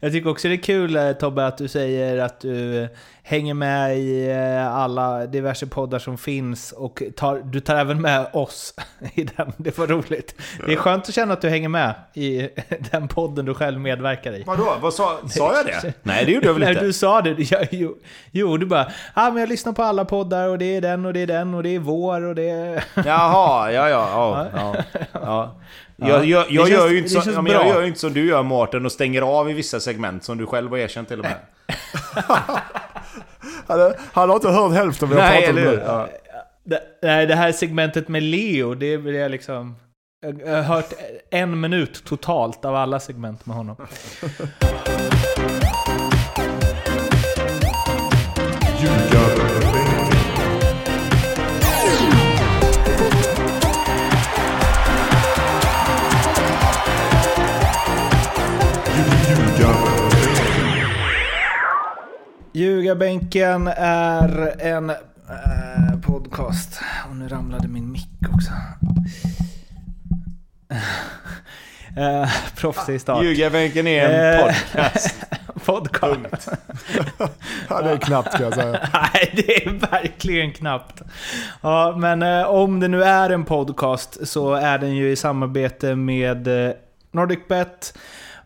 Jag tycker också det är kul eh, Tobbe att du säger att du eh, hänger med i eh, alla diverse poddar som finns och tar, du tar även med oss i den. Det var roligt. Det är skönt att känna att du hänger med i den podden du själv medverkar i. Vadå? Vad sa, sa jag det? Nej, det gjorde jag väl Nej, inte? du sa det. Ja, jo, jo, du bara ah, men jag lyssnar på alla poddar och det är den och det är den och det är vår och det är... Jaha, ja, ja, ja. ja, ja. Ja, Jag, jag, jag, känns- gör ju inte så, ja, jag gör ju inte som du gör Mårten och stänger av i vissa segment som du själv har erkänt till och med. Han, han har inte hört hälften av vad jag Nej, pratat om. Ja. Det, nej, det här segmentet med Leo, det är väl jag liksom... Jag har hört en minut totalt av alla segment med honom. Ljugarbänken är en eh, podcast. Och nu ramlade min mick också. Eh, proffsig start. Ljugarbänken är en Eh, podcast. podcast. Ja, det är knappt kan jag säga. Nej, det är verkligen knappt. Ja, men eh, om det nu är en podcast så är den ju i samarbete med eh, NordicBet.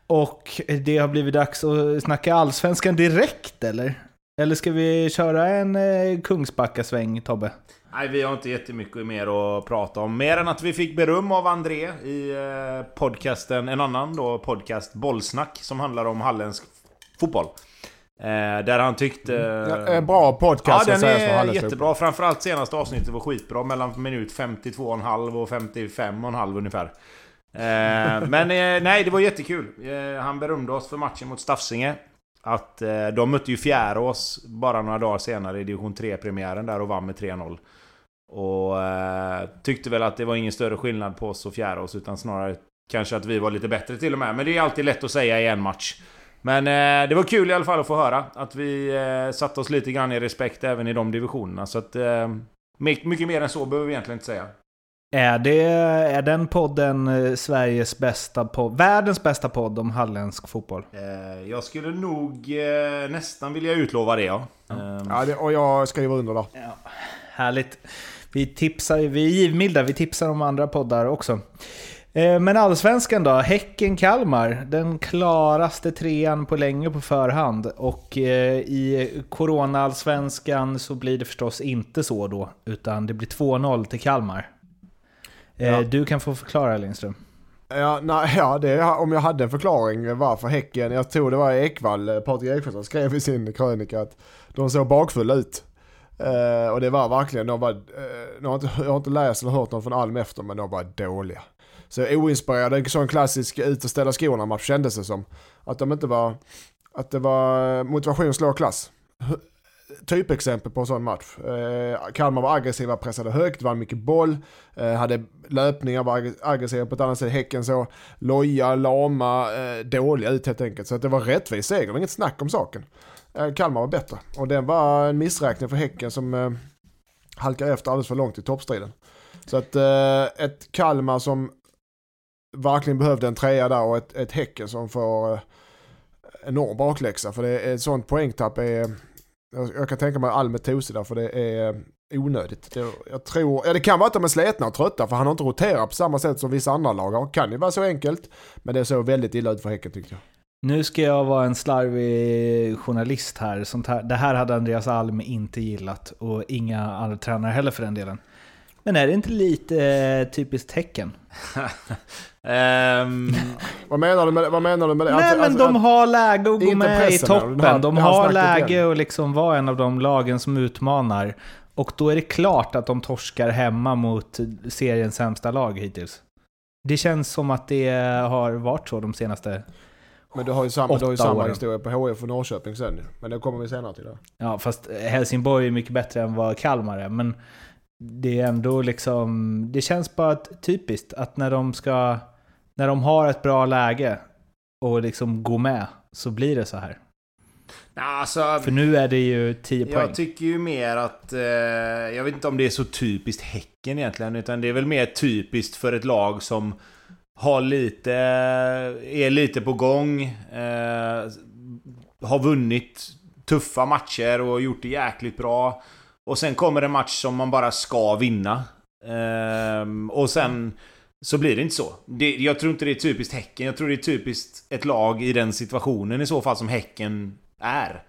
Och det har blivit dags att snacka allsvenskan direkt, eller? Eller ska vi köra en eh, Kungsbacka-sväng, Tobbe? Nej, vi har inte jättemycket mer att prata om. Mer än att vi fick beröm av André i eh, podcasten, en annan då podcast, Bollsnack, som handlar om halländsk fotboll. Eh, där han tyckte... Ja, En bra podcast Ja, den är jättebra. Framförallt senaste avsnittet var skitbra. Mellan minut 52,5 och 55,5 ungefär. Eh, men eh, nej, det var jättekul. Eh, han berömde oss för matchen mot Stafsinge. Att eh, de mötte ju Fjärås bara några dagar senare i division 3-premiären där och vann med 3-0. Och eh, tyckte väl att det var ingen större skillnad på oss och Fjärås utan snarare kanske att vi var lite bättre till och med. Men det är alltid lätt att säga i en match. Men eh, det var kul i alla fall att få höra att vi eh, satte oss lite grann i respekt även i de divisionerna. Så att eh, mycket mycket mer än så behöver vi egentligen inte säga. Är, det, är den podden eh, Sveriges bästa podd, världens bästa podd om halländsk fotboll? Eh, jag skulle nog eh, nästan vilja utlova det ja. Eh, Ja, det, och jag skriver under där. Ja, härligt. Vi tipsar, vi är givmilda, vi tipsar om andra poddar också. Men allsvenskan då? Häcken-Kalmar, den klaraste trean på länge på förhand. Och i Corona-allsvenskan så blir det förstås inte så då, utan det blir 2-0 till Kalmar. Eh, Ja. Du kan få förklara Lindström. Ja, nej, ja det, om jag hade en förklaring varför Häcken, jag tror det var Ekvall, eh, Patrik Ekvall som skrev i sin krönika att de såg bakfulla ut. Eh, och det var verkligen, de var, eh, jag, har inte, jag har inte läst eller hört någon från Alm efter men de var dåliga. Så oinspirerade, en sån klassisk ut och ställa skorna match kändes det som. Att de inte var, att det var motivation slår klass. Typexempel på en sån match. Eh, Kalmar var aggressiva, pressade högt, vann mycket boll, eh, hade löpningar, var aggressiva på ett annat sätt. Häcken så loja, lama, eh, dåliga ut helt enkelt. Så att det var rättvis seger, det var inget snack om saken. Eh, Kalmar var bättre och den var en missräkning för Häcken som eh, halkar efter alldeles för långt i toppstriden. Så att eh, ett Kalmar som verkligen behövde en trea där och ett, ett Häcken som får eh, enorm bakläxa. För det är ett sånt poängtapp är, jag, jag kan tänka mig all tosig där för det är eh, onödigt. Det, jag tror, ja det kan vara att de är sletna och trötta för han har inte roterat på samma sätt som vissa andra lag Det Kan ju vara så enkelt. Men det såg väldigt illa ut för Häcken tyckte jag. Nu ska jag vara en slarvig journalist här. Sånt här. Det här hade Andreas Alm inte gillat och inga andra tränare heller för den delen. Men är det inte lite eh, typiskt Häcken? ehm, Vad menar du med, vad menar du med det? Nej Att- men att- de har läge att gå inte med i toppen. det här- De det här har läge igen. att liksom vara en av de lagen som utmanar. Och då är det klart att de torskar hemma mot seriens sämsta lag hittills. Det känns som att det har varit så de senaste... Men du har ju samma, du har ju samma åren. historia på HF och Norrköping sen. Men det kommer vi senare till. Då. Ja, fast Helsingborg är mycket bättre än vad Kalmar är. Men det är ändå liksom... Det känns bara typiskt att när de ska... När de har ett bra läge och liksom går med så blir det så här. alltså, För nu är det ju 10 poäng. Jag tycker ju mer att... Eh, jag vet inte om det är så typiskt Häcken egentligen. Utan det är väl mer typiskt för ett lag som har lite, är lite på gång. Eh, har vunnit tuffa matcher och gjort det jäkligt bra. Och sen kommer en match som man bara ska vinna. Eh, och sen så blir det inte så. Det, jag tror inte det är typiskt Häcken. Jag tror det är typiskt ett lag i den situationen i så fall som Häcken är.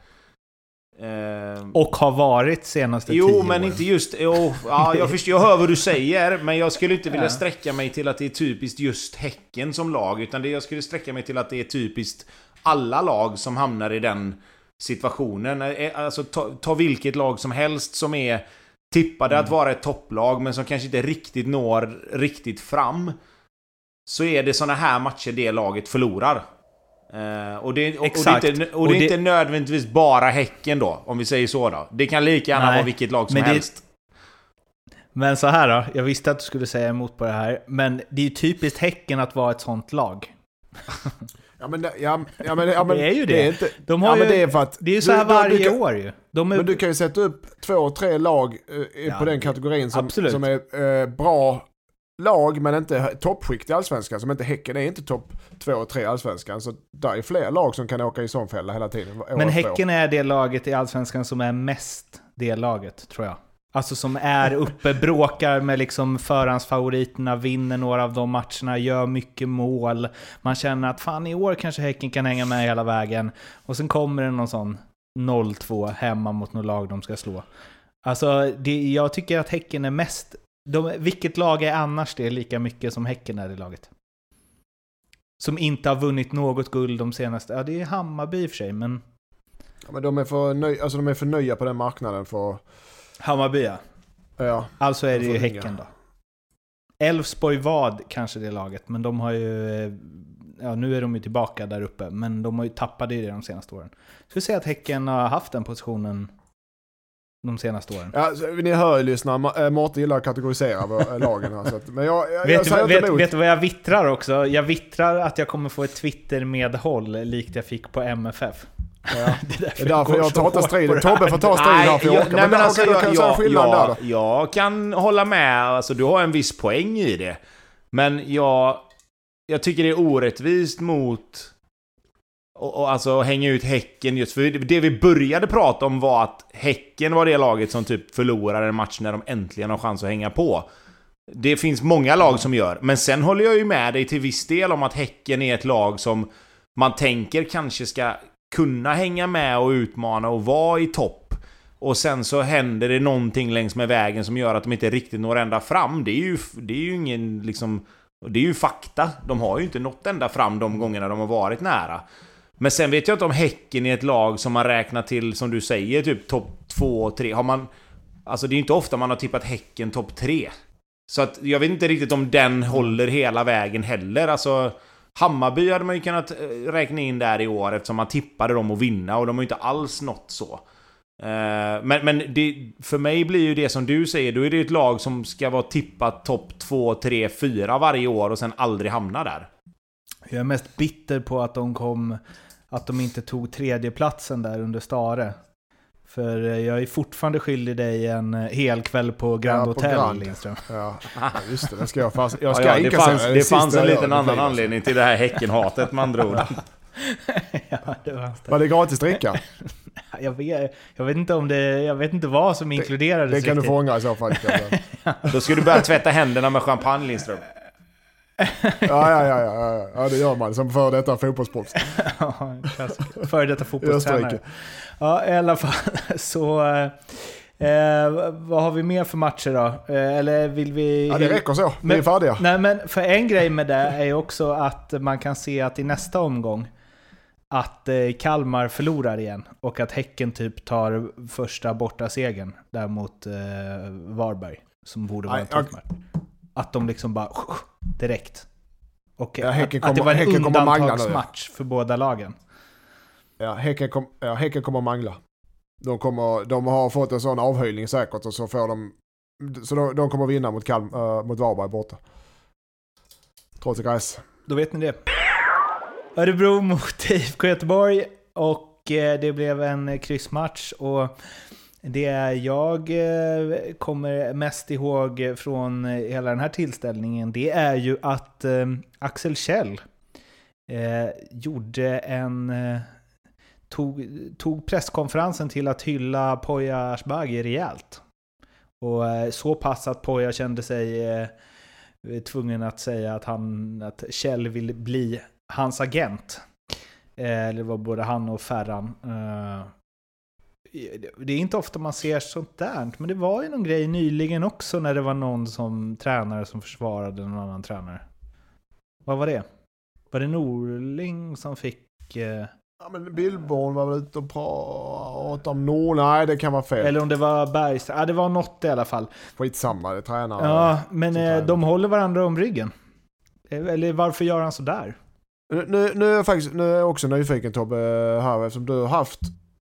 Eh, och har varit senaste jo, tio Jo, men åren. inte just... Jo, ja, jag, förstår, jag hör vad du säger, men jag skulle inte vilja sträcka mig till att det är typiskt just Häcken som lag. Utan det jag skulle sträcka mig till att det är typiskt alla lag som hamnar i den situationen. Eh, alltså ta, ta vilket lag som helst som är tippade mm. att vara ett topplag, men som kanske inte riktigt når riktigt fram. Så är det såna här matcher det laget förlorar. Uh, och, det, och, och, det, är inte, och det är inte nödvändigtvis bara Häcken då, om vi säger så då. Det kan lika gärna Nej, vara vilket lag som men helst. men så här då, jag visste att du skulle säga emot på det här, men det är ju typiskt Häcken att vara ett sånt lag. Ja men, ja, ja, men, ja, men det är ju det. det är inte, de har ja, ju, men det är för att... Det är ju så här du, varje du kan, år ju. De är, men du kan ju sätta upp två, tre lag eh, ja, på den kategorin som, som är eh, bra lag men inte toppskikt i allsvenskan. Som inte Häcken är inte topp två och tre i allsvenskan. Så där är fler lag som kan åka i sån fälla hela tiden. Men Häcken är det laget i allsvenskan som är mest det laget, tror jag. Alltså som är uppe, bråkar med liksom förhandsfavoriterna, vinner några av de matcherna, gör mycket mål. Man känner att fan i år kanske Häcken kan hänga med hela vägen. Och sen kommer det någon sån 0-2 hemma mot något lag de ska slå. Alltså, det, jag tycker att Häcken är mest... De, vilket lag är annars det lika mycket som Häcken är i laget? Som inte har vunnit något guld de senaste... Ja, det är Hammarby i och för sig, men... Ja, men de är för, nöj, alltså de är för nöja på den marknaden för... Att ja. ja. Alltså är det ju Häcken då. Elfsborg vad kanske det laget, men de har ju... Ja, nu är de ju tillbaka där uppe, men de har ju tappat det de senaste åren. Så vi ser att Häcken har haft den positionen de senaste åren. Ja, ni hör ju lyssnare, eh, Mårten gillar att kategorisera lagen här. Så att, men jag, jag, vet, jag vet, vet du vad jag vittrar också? Jag vittrar att jag kommer få ett Twitter-medhåll likt jag fick på MFF. Ja. det är därför jag, tar inte striden. Tobbe får ta striden här för jag orkar. Men, men alltså, jag, kan jag, jag, jag kan hålla med. Alltså, du har en viss poäng i det. Men jag, jag tycker det är orättvist mot... Och, och alltså hänga ut Häcken just för det vi började prata om var att Häcken var det laget som typ förlorar en match när de äntligen har chans att hänga på. Det finns många lag som gör, men sen håller jag ju med dig till viss del om att Häcken är ett lag som man tänker kanske ska kunna hänga med och utmana och vara i topp. Och sen så händer det någonting längs med vägen som gör att de inte riktigt når ända fram. Det är ju, det är ju ingen liksom... Det är ju fakta. De har ju inte nått ända fram de gångerna de har varit nära. Men sen vet jag inte om Häcken är ett lag som man räknar till, som du säger, typ topp 2, 3. Har man... Alltså det är ju inte ofta man har tippat Häcken topp 3. Så att jag vet inte riktigt om den håller hela vägen heller. Alltså... Hammarby hade man ju kunnat eh, räkna in där i år eftersom man tippade dem att vinna och de har ju inte alls nått så. Eh, men, men det, för mig blir ju det som du säger, då är det ett lag som ska vara tippat topp 2, 3, 4 varje år och sen aldrig hamna där. Jag är mest bitter på att de kom... Att de inte tog tredjeplatsen där under Stare. För eh, jag är fortfarande skyldig dig en eh, hel kväll på Grand ja, Hotel, Grand. Lindström. Ja, just det. Det ska jag fast, jag ska ja, ja, det fanns, det fanns en liten annan anledning till det här Häckenhatet med andra ord. ja, det var, var det gratis dricka? jag, vet, jag vet inte om det... Jag vet inte vad som inkluderades Det, det kan riktigt. du få ångra i så fall. Då ska du börja tvätta händerna med champagne, Lindström. ja, ja, ja, ja, ja, det gör man som före detta fotbollsproffs. ja, före detta fotbollstränare. Ja, i alla fall så... Eh, vad har vi mer för matcher då? Eh, eller vill vi... Ja, det räcker så. Vi är färdiga. Nej, men för en grej med det är också att man kan se att i nästa omgång att eh, Kalmar förlorar igen och att Häcken typ tar första borta segern där mot eh, Varberg. Som borde vara en toppmatch. Att de liksom bara direkt. Och ja, att, att, det var en undantagsmatch för båda lagen. Ja, Häcken, kom, ja, häcken kommer mangla. De, kommer, de har fått en sån avhöjning säkert och så får de... Så de, de kommer vinna mot, Kalm, äh, mot Varberg borta. Trots gräs. Då vet ni det. Örebro mot IFK Göteborg och eh, det blev en kryssmatch. Och Det jag eh, kommer mest ihåg från hela den här tillställningen, det är ju att Axel Kjell gjorde en... Tog, tog presskonferensen till att hylla Poya Ashbagi rejält. Och eh, så pass att Poya kände sig eh, tvungen att säga att, han, att Kjell vill bli hans agent. Eller det var både han och Ferran. Det är inte ofta man ser sånt där, men det var ju någon grej nyligen också när det var någon som tränare som försvarade någon annan tränare. Vad var det? Var det Norling som fick... Eh... Ja men Billborn var väl ute och pratade om Nor... Nej det kan vara fel. Eller om det var Bergs... Ja det var något i alla fall. Skitsamma, det är tränare. Ja, men eh, de håller varandra om ryggen. Eh, eller varför gör han sådär? Nu, nu, är jag faktiskt nu är jag också nyfiken Tobbe här eftersom du har haft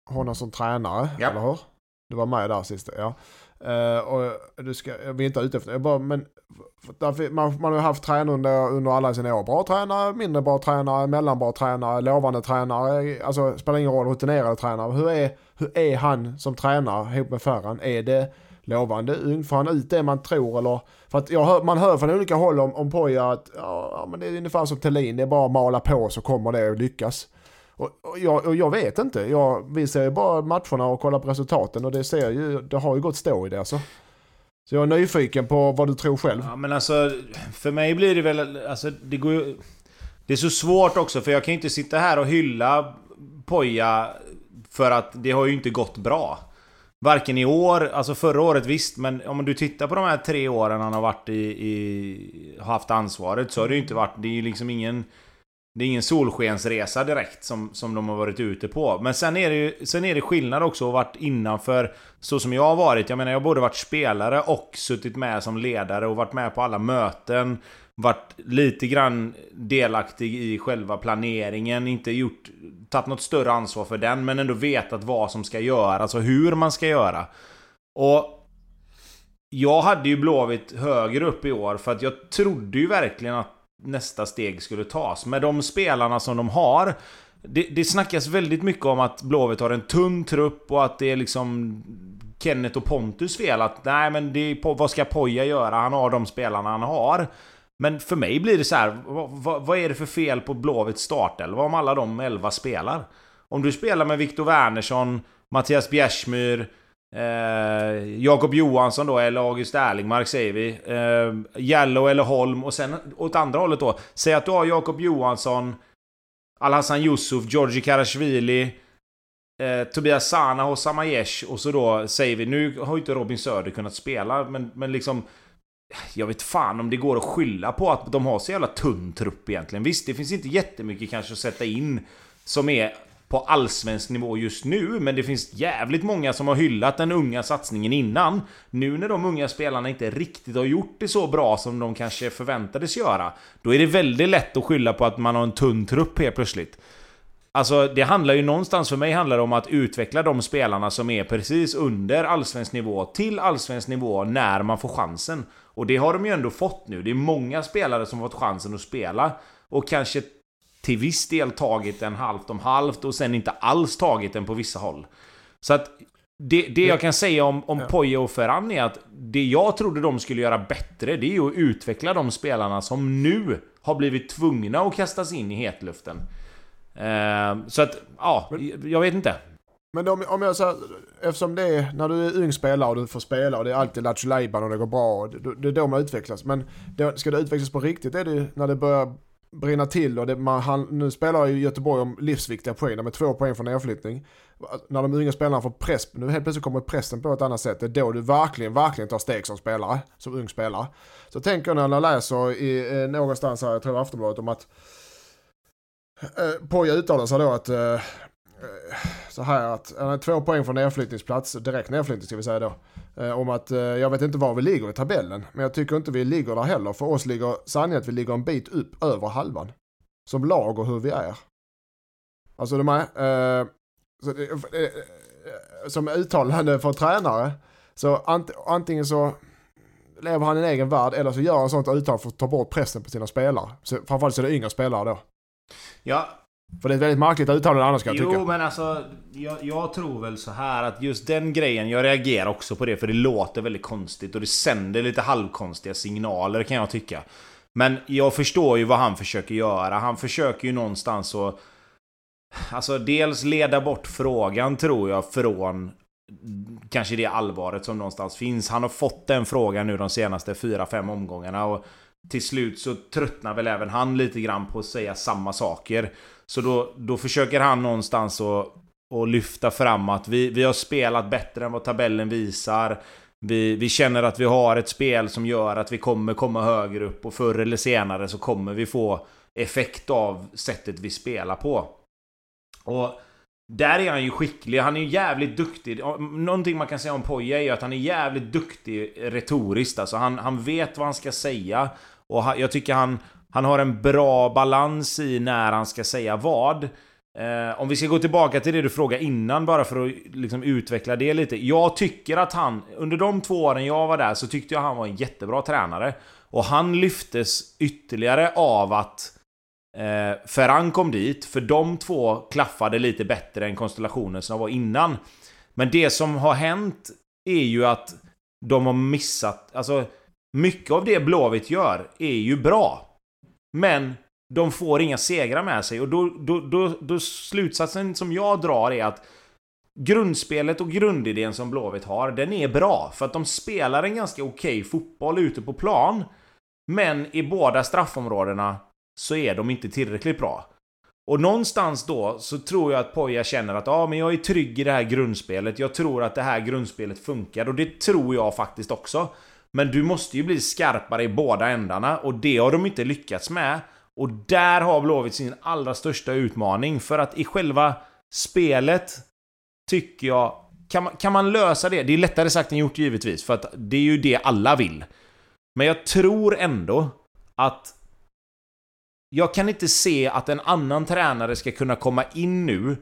honom som tränare, Ja. eller hur? Du var med där sist, ja. Uh, och du ska, vi är inte ute efter det, bara, men därför, man, man har ju haft tränare under, under alla sina år. Bra tränare, mindre bra tränare, mellanbra tränare, lovande tränare. Alltså spelar ingen roll, rutinerade tränare. Hur är, hur är han som tränare ihop med Ferran? Är det lovande, ung? Får han ut det man tror eller? För att jag hör, man hör från olika håll om, om Poja att ja, men det är ungefär som Thelin, det är bara att mala på så kommer det att lyckas. Och, och, jag, och jag vet inte, jag, vi ser ju bara matcherna och kollar på resultaten och det ser ju, det har ju gått stå i det alltså. Så jag är nyfiken på vad du tror själv. Ja, men alltså, för mig blir det väl... Alltså, det går ju... Det är så svårt också, för jag kan ju inte sitta här och hylla Poja för att det har ju inte gått bra. Varken i år, alltså förra året visst, men om du tittar på de här tre åren han har varit i, i haft ansvaret så har det ju inte varit, det är ju liksom ingen det är ingen solskensresa direkt som, som de har varit ute på. Men sen är det ju sen är det skillnad också att ha varit innanför så som jag har varit. Jag menar jag har både varit spelare och suttit med som ledare och varit med på alla möten. Varit lite grann delaktig i själva planeringen. Inte gjort, tagit något större ansvar för den men ändå vetat vad som ska göras och hur man ska göra. Och jag hade ju Blåvitt högre upp i år för att jag trodde ju verkligen att nästa steg skulle tas. Med de spelarna som de har. Det, det snackas väldigt mycket om att Blåvitt har en tunn trupp och att det är liksom Kenneth och Pontus fel att nej men det är, vad ska Poja göra? Han har de spelarna han har. Men för mig blir det så här, vad, vad är det för fel på Blåvitts startelva om alla de 11 spelar? Om du spelar med Viktor Wernersson, Mattias Bjärsmyr, Eh, Jakob Johansson då, eller August Erlingmark säger vi. Eh, Jallow eller Holm. Och sen åt andra hållet då. Säg att du har Jakob Johansson, Alhassan Yusuf, Georgi Karashvili, eh, Tobias Sana och Samayesh. Och så då säger vi, nu har ju inte Robin Söder kunnat spela, men, men liksom... Jag vet fan om det går att skylla på att de har så jävla tunn trupp egentligen. Visst, det finns inte jättemycket kanske att sätta in som är på allsvensk nivå just nu, men det finns jävligt många som har hyllat den unga satsningen innan. Nu när de unga spelarna inte riktigt har gjort det så bra som de kanske förväntades göra, då är det väldigt lätt att skylla på att man har en tunn trupp helt plötsligt. Alltså det handlar ju någonstans för mig handlar det om att utveckla de spelarna som är precis under allsvensk nivå till allsvensk nivå när man får chansen. Och det har de ju ändå fått nu. Det är många spelare som fått chansen att spela. Och kanske till viss del tagit den halvt om halvt och sen inte alls tagit den på vissa håll. Så att det, det jag kan säga om, om Ja. Poya och Ferran är att det jag trodde de skulle göra bättre, det är att utveckla de spelarna som nu har blivit tvungna att kastas in i hetluften. Eh, så att, ja, jag vet inte. Men om, om jag säger, eftersom det är när du är ung spelare och du får spela och det är alltid Lattjo och det går bra, det, det är då man utvecklas. Men det, ska det utvecklas på riktigt är det ju när det börjar brinna till och det, man, han, nu spelar ju Göteborg om livsviktiga poäng, med två poäng från nedflyttning. När de unga spelarna får press, nu helt plötsligt kommer pressen på ett annat sätt, det är då du verkligen, verkligen tar steg som spelare, som ung spelare. Så tänker jag när jag läser i, eh, någonstans här, jag tror Aftonbladet, om att eh, Poja uttalar sig då att eh, Eh, så här att han är två poäng från nedflyttningsplats, direkt nedflyttning ska vi säga då. Eh, om att jag vet inte var vi ligger i tabellen, men jag tycker inte vi ligger där heller. För oss ligger sanningen att vi ligger en bit upp över halvan. Som lag och hur vi är. Alltså de här, eh, så eh, som uttalande för tränare, så ant, antingen så lever han i en egen värld eller så gör han sånt uttalande för att ta bort pressen på sina spelare. Så, framförallt det yngre spelare då. Ja, för det är ett väldigt märkligt uttalande annars kan jag Jo, tycka. men alltså... Jag, jag tror väl så här att just den grejen, jag reagerar också på det för det låter väldigt konstigt och det sänder lite halvkonstiga signaler kan jag tycka. Men jag förstår ju vad han försöker göra. Han försöker ju någonstans att... Alltså dels leda bort frågan tror jag från kanske det allvaret som någonstans finns. Han har fått den frågan nu de senaste 4-5 omgångarna och till slut så tröttnar väl även han lite grann på att säga samma saker. Så då, då försöker han någonstans att, att lyfta fram att vi, vi har spelat bättre än vad tabellen visar. Vi, vi känner att vi har ett spel som gör att vi kommer komma högre upp och förr eller senare så kommer vi få effekt av sättet vi spelar på. Och där är han ju skicklig. Han är ju jävligt duktig. Någonting man kan säga om Poja är ju att han är jävligt duktig retoriskt. Alltså han, han vet vad han ska säga. Och han, jag tycker han, han har en bra balans i när han ska säga vad. Eh, om vi ska gå tillbaka till det du frågade innan bara för att liksom utveckla det lite. Jag tycker att han, under de två åren jag var där så tyckte jag han var en jättebra tränare. Och han lyftes ytterligare av att eh, Ferran kom dit, för de två klaffade lite bättre än konstellationen som var innan. Men det som har hänt är ju att de har missat, alltså mycket av det Blåvitt gör är ju bra. Men de får inga segrar med sig och då, då, då, då slutsatsen som jag drar är att Grundspelet och grundidén som Blåvitt har, den är bra. För att de spelar en ganska okej fotboll ute på plan. Men i båda straffområdena så är de inte tillräckligt bra. Och någonstans då så tror jag att Poja känner att ja, men jag är trygg i det här grundspelet. Jag tror att det här grundspelet funkar och det tror jag faktiskt också. Men du måste ju bli skarpare i båda ändarna och det har de inte lyckats med. Och där har Blåvitt sin allra största utmaning för att i själva spelet tycker jag kan man, kan man lösa det? Det är lättare sagt än gjort givetvis för att det är ju det alla vill. Men jag tror ändå att jag kan inte se att en annan tränare ska kunna komma in nu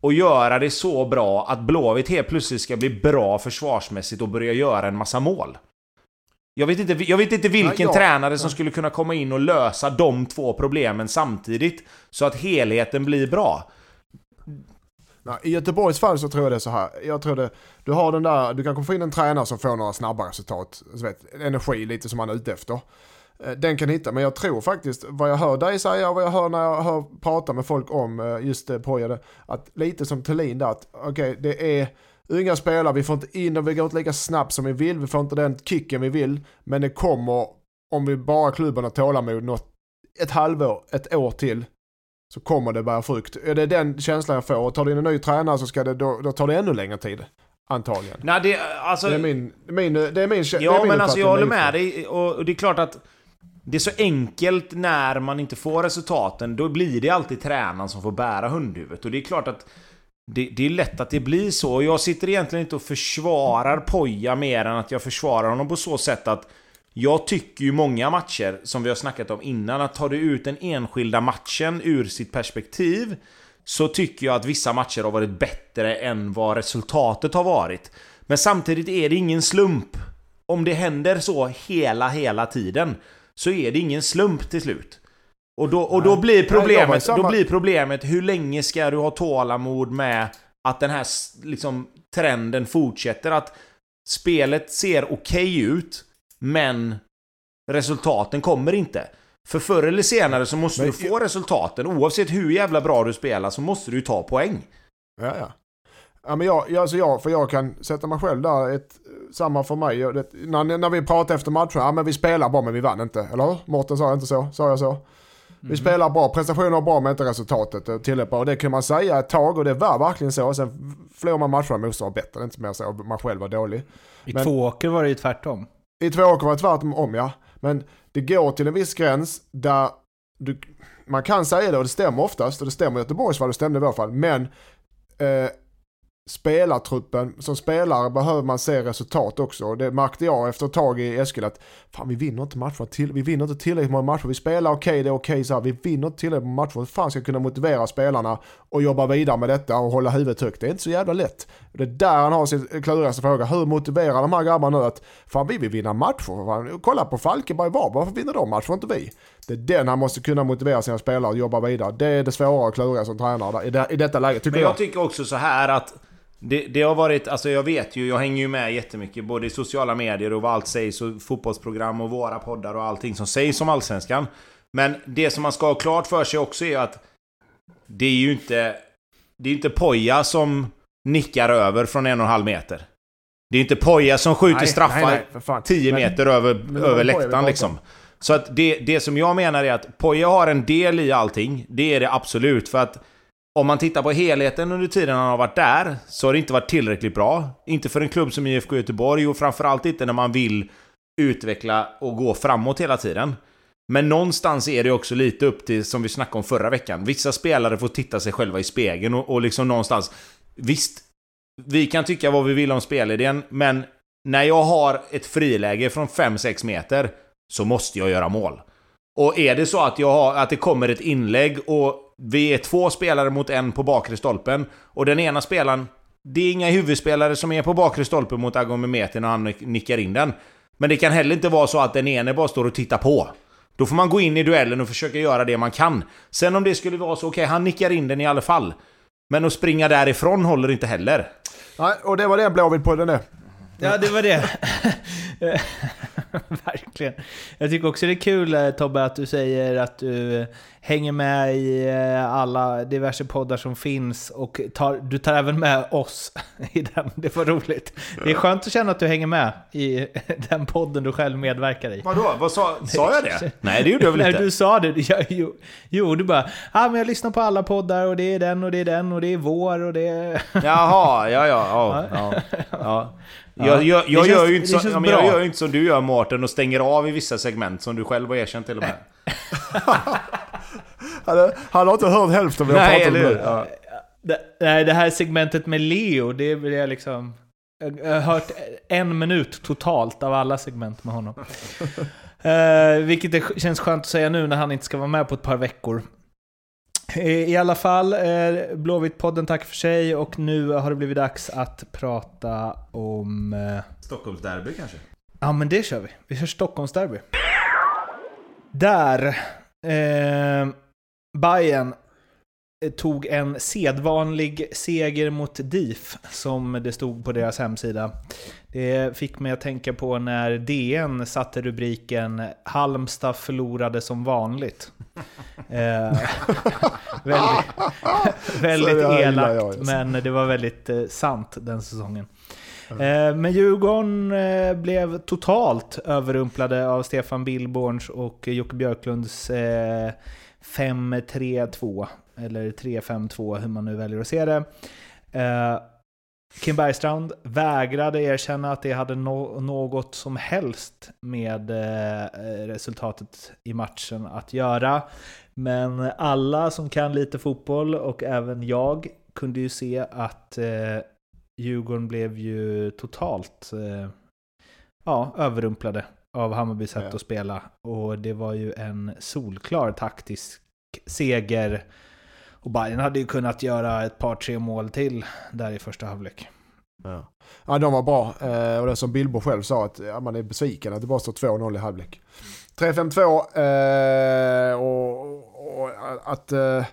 och göra det så bra att Blåvitt helt plötsligt ska bli bra försvarsmässigt och börja göra en massa mål. Jag vet inte, jag vet inte vilken Ja, ja. tränare som skulle kunna komma in och lösa de två problemen samtidigt så att helheten blir bra. Nej, I Göteborgs fall så tror jag det är så här. Jag tror det, du har den där, du kan få in en tränare som får några snabba resultat. Så vet, energi lite som man är ute efter. Eh, Den kan hitta, men jag tror faktiskt, vad jag hör dig säga och vad jag hör när jag hör prata med folk om eh, just det Poja, att lite som Thelin där, att okej det är unga spelare, vi får inte in dem, vi går inte lika snabbt som vi vill, vi får inte den kicken vi vill, men det kommer, om vi bara klubben har tålamod, något, ett halvår, ett år till, så kommer det bära frukt. Är det den känslan jag får, och tar du in en ny tränare så ska det, då, då tar det ännu längre tid. Antagligen. Nej, det, alltså, Det är min, min, det är min kä- det är Ja, min men alltså jag håller med dig. Och och det är klart att det är så enkelt när man inte får resultaten. Då blir det alltid tränaren som får bära hundhuvudet. Och det är klart att det, det är lätt att det blir så. Och jag sitter egentligen inte och försvarar Poja mer än att jag försvarar honom på så sätt att jag tycker ju många matcher, som vi har snackat om innan, att tar du ut den enskilda matchen ur sitt perspektiv så tycker jag att vissa matcher har varit bättre än vad resultatet har varit. Men samtidigt är det ingen slump. Om det händer så hela, hela tiden så är det ingen slump till slut. Och då, och då, blir, problemet, samma- då blir problemet hur länge ska du ha tålamod med att den här liksom, trenden fortsätter? Att spelet ser okej ut, men resultaten kommer inte. För förr eller senare så måste Men- du få resultaten. Oavsett hur jävla bra du spelar så måste du ta poäng. Ja, ja. Ja, men jag, alltså jag, för jag kan sätta mig själv där, ett, samma för mig. Det, när, när vi pratar efter matchen, ja men vi spelar bra men vi vann inte. Eller hur? Mårten sa inte så? Sa jag så? Vi spelar bra, prestationen var bra men inte resultatet eh, tillräckligt bra. Och det kan man säga ett tag och det var verkligen så. Sen förlorar man matcherna motståndaren bättre, det är inte mer så. Man själv var dålig. I Men- två åker var det ju tvärtom. I två åker var det tvärtom ja. Men det går till en viss gräns där du, man kan säga det och det stämmer oftast. Och det stämmer i Göteborgs fall, det stämde i vårt fall. Men eh, spelartruppen, som spelare behöver man se resultat också. Det märkte jag efter ett tag i Eskil att fan vi vinner inte matcher till, vi vinner inte tillräckligt många matcher. Vi spelar okej, det är okej så här. Vi vinner inte tillräckligt många matcher. Hur fan ska jag kunna motivera spelarna och jobba vidare med detta och hålla huvudet högt? Det är inte så jävla lätt. Det är där han har sin klurigaste fråga. Hur motiverar de här grabbarna nu att fan vi vill vinna matcher? Fan, kolla på Falkenberg var, varför vinner de matcher inte vi? Det är den han måste kunna motivera sina spelare att jobba vidare. Det är det svåra och kluriga som tränare i, det, i detta läget, tycker Men jag. jag tycker också så här att det, det har varit, alltså jag vet ju, jag hänger ju med jättemycket både i sociala medier och vad allt sägs och fotbollsprogram och våra poddar och allting som sägs om Allsvenskan. Men det som man ska ha klart för sig också är att det är ju inte, det är inte Poja som nickar över från en och en halv meter. Det är inte Poja som skjuter Nej, straffar nej, nej, för fan. 10 Men- meter över, men över vi pratade läktaren om. liksom. Så att det, det som jag menar är att Poja har en del i allting. Det är det absolut. För att om man tittar på helheten under tiden han har varit där, så har det inte varit tillräckligt bra. Inte för en klubb som IFK Göteborg och framförallt inte när man vill utveckla och gå framåt hela tiden. Men någonstans är det också lite upp till, som vi snackade om förra veckan, vissa spelare får titta sig själva i spegeln och, och liksom någonstans... Visst, vi kan tycka vad vi vill om spelidén, men när jag har ett friläge från 5-6 meter så måste jag göra mål. Och är det så att, jag har, att det kommer ett inlägg och vi är två spelare mot en på bakre stolpen och den ena spelaren, det är inga huvudspelare som är på bakre stolpen mot Agomemeti när han nickar in den. Men det kan heller inte vara så att den ene bara står och tittar på. Då får man gå in i duellen och försöka göra det man kan. Sen om det skulle vara så, okej, han nickar in den i alla fall. Men att springa därifrån håller inte heller. Nej, och det var det Blåvitt-podden är. Ja, det var det. Verkligen. Jag tycker också det är kul eh, Tobbe att du säger att du eh, hänger med i eh, alla diverse poddar som finns och tar, du tar även med oss i den. Det var roligt. Det är skönt att känna att du hänger med i den podden du själv medverkar i. Vadå? Vad sa, sa jag det? Nej, det gjorde jag väl Nej, inte? du sa det. Ja, jo, jo, du bara ah, men jag lyssnar på alla poddar och det är den och det är den och det är vår och det är... Jaha, ja, ja, ja. ja, ja. Jag, jag, jag, Det gör känns- ju inte så, känns ja, men jag gör ju inte som du gör Mårten och stänger av i vissa segment som du själv har erkänt till och med. Han, han har inte hört hälften av vad jag Nej, pratat om nu. Ja. Det, nej, det här segmentet med Leo, det vill jag liksom... Jag har hört en minut totalt av alla segment med honom. Eh, vilket det känns skönt att säga nu när han inte ska vara med på ett par veckor. Eh, I alla fall, eh, Blåvitt-podden tack för sig och nu har det blivit dags att prata om... Eh, Stockholmsderby kanske? Ja, men det kör vi. Vi kör Stockholmsderby. Där eh, Bayern tog en sedvanlig seger mot DIF, som det stod på deras hemsida. Det fick mig att tänka på när DN satte rubriken “Halmstad förlorade som vanligt”. Eh, väldigt väldigt jag elakt, jag, alltså. men det var väldigt eh, sant den säsongen. Eh, Men Djurgården eh, blev totalt överrumplade av Stefan Billborns och Jocke Björklunds eh, 5-3-2. Eller 3-5-2, hur man nu väljer att se det. Kim Bergstrand vägrade erkänna att det hade no- något som helst med eh, resultatet i matchen att göra. Men alla som kan lite fotboll och även jag kunde ju se att eh, Djurgården blev ju totalt eh, ja, överrumplade av Hammarbys sätt Ja. att spela. Och det var ju en solklar taktisk seger. Och Bayern hade ju kunnat göra ett par, tre mål till där i första halvlek. Ja. ja, de var bra. Eh, och det som Billbo själv sa, att ja, man är besviken att det bara står 2-0 i halvlek. 3-5-2 eh, och, och att... Eh,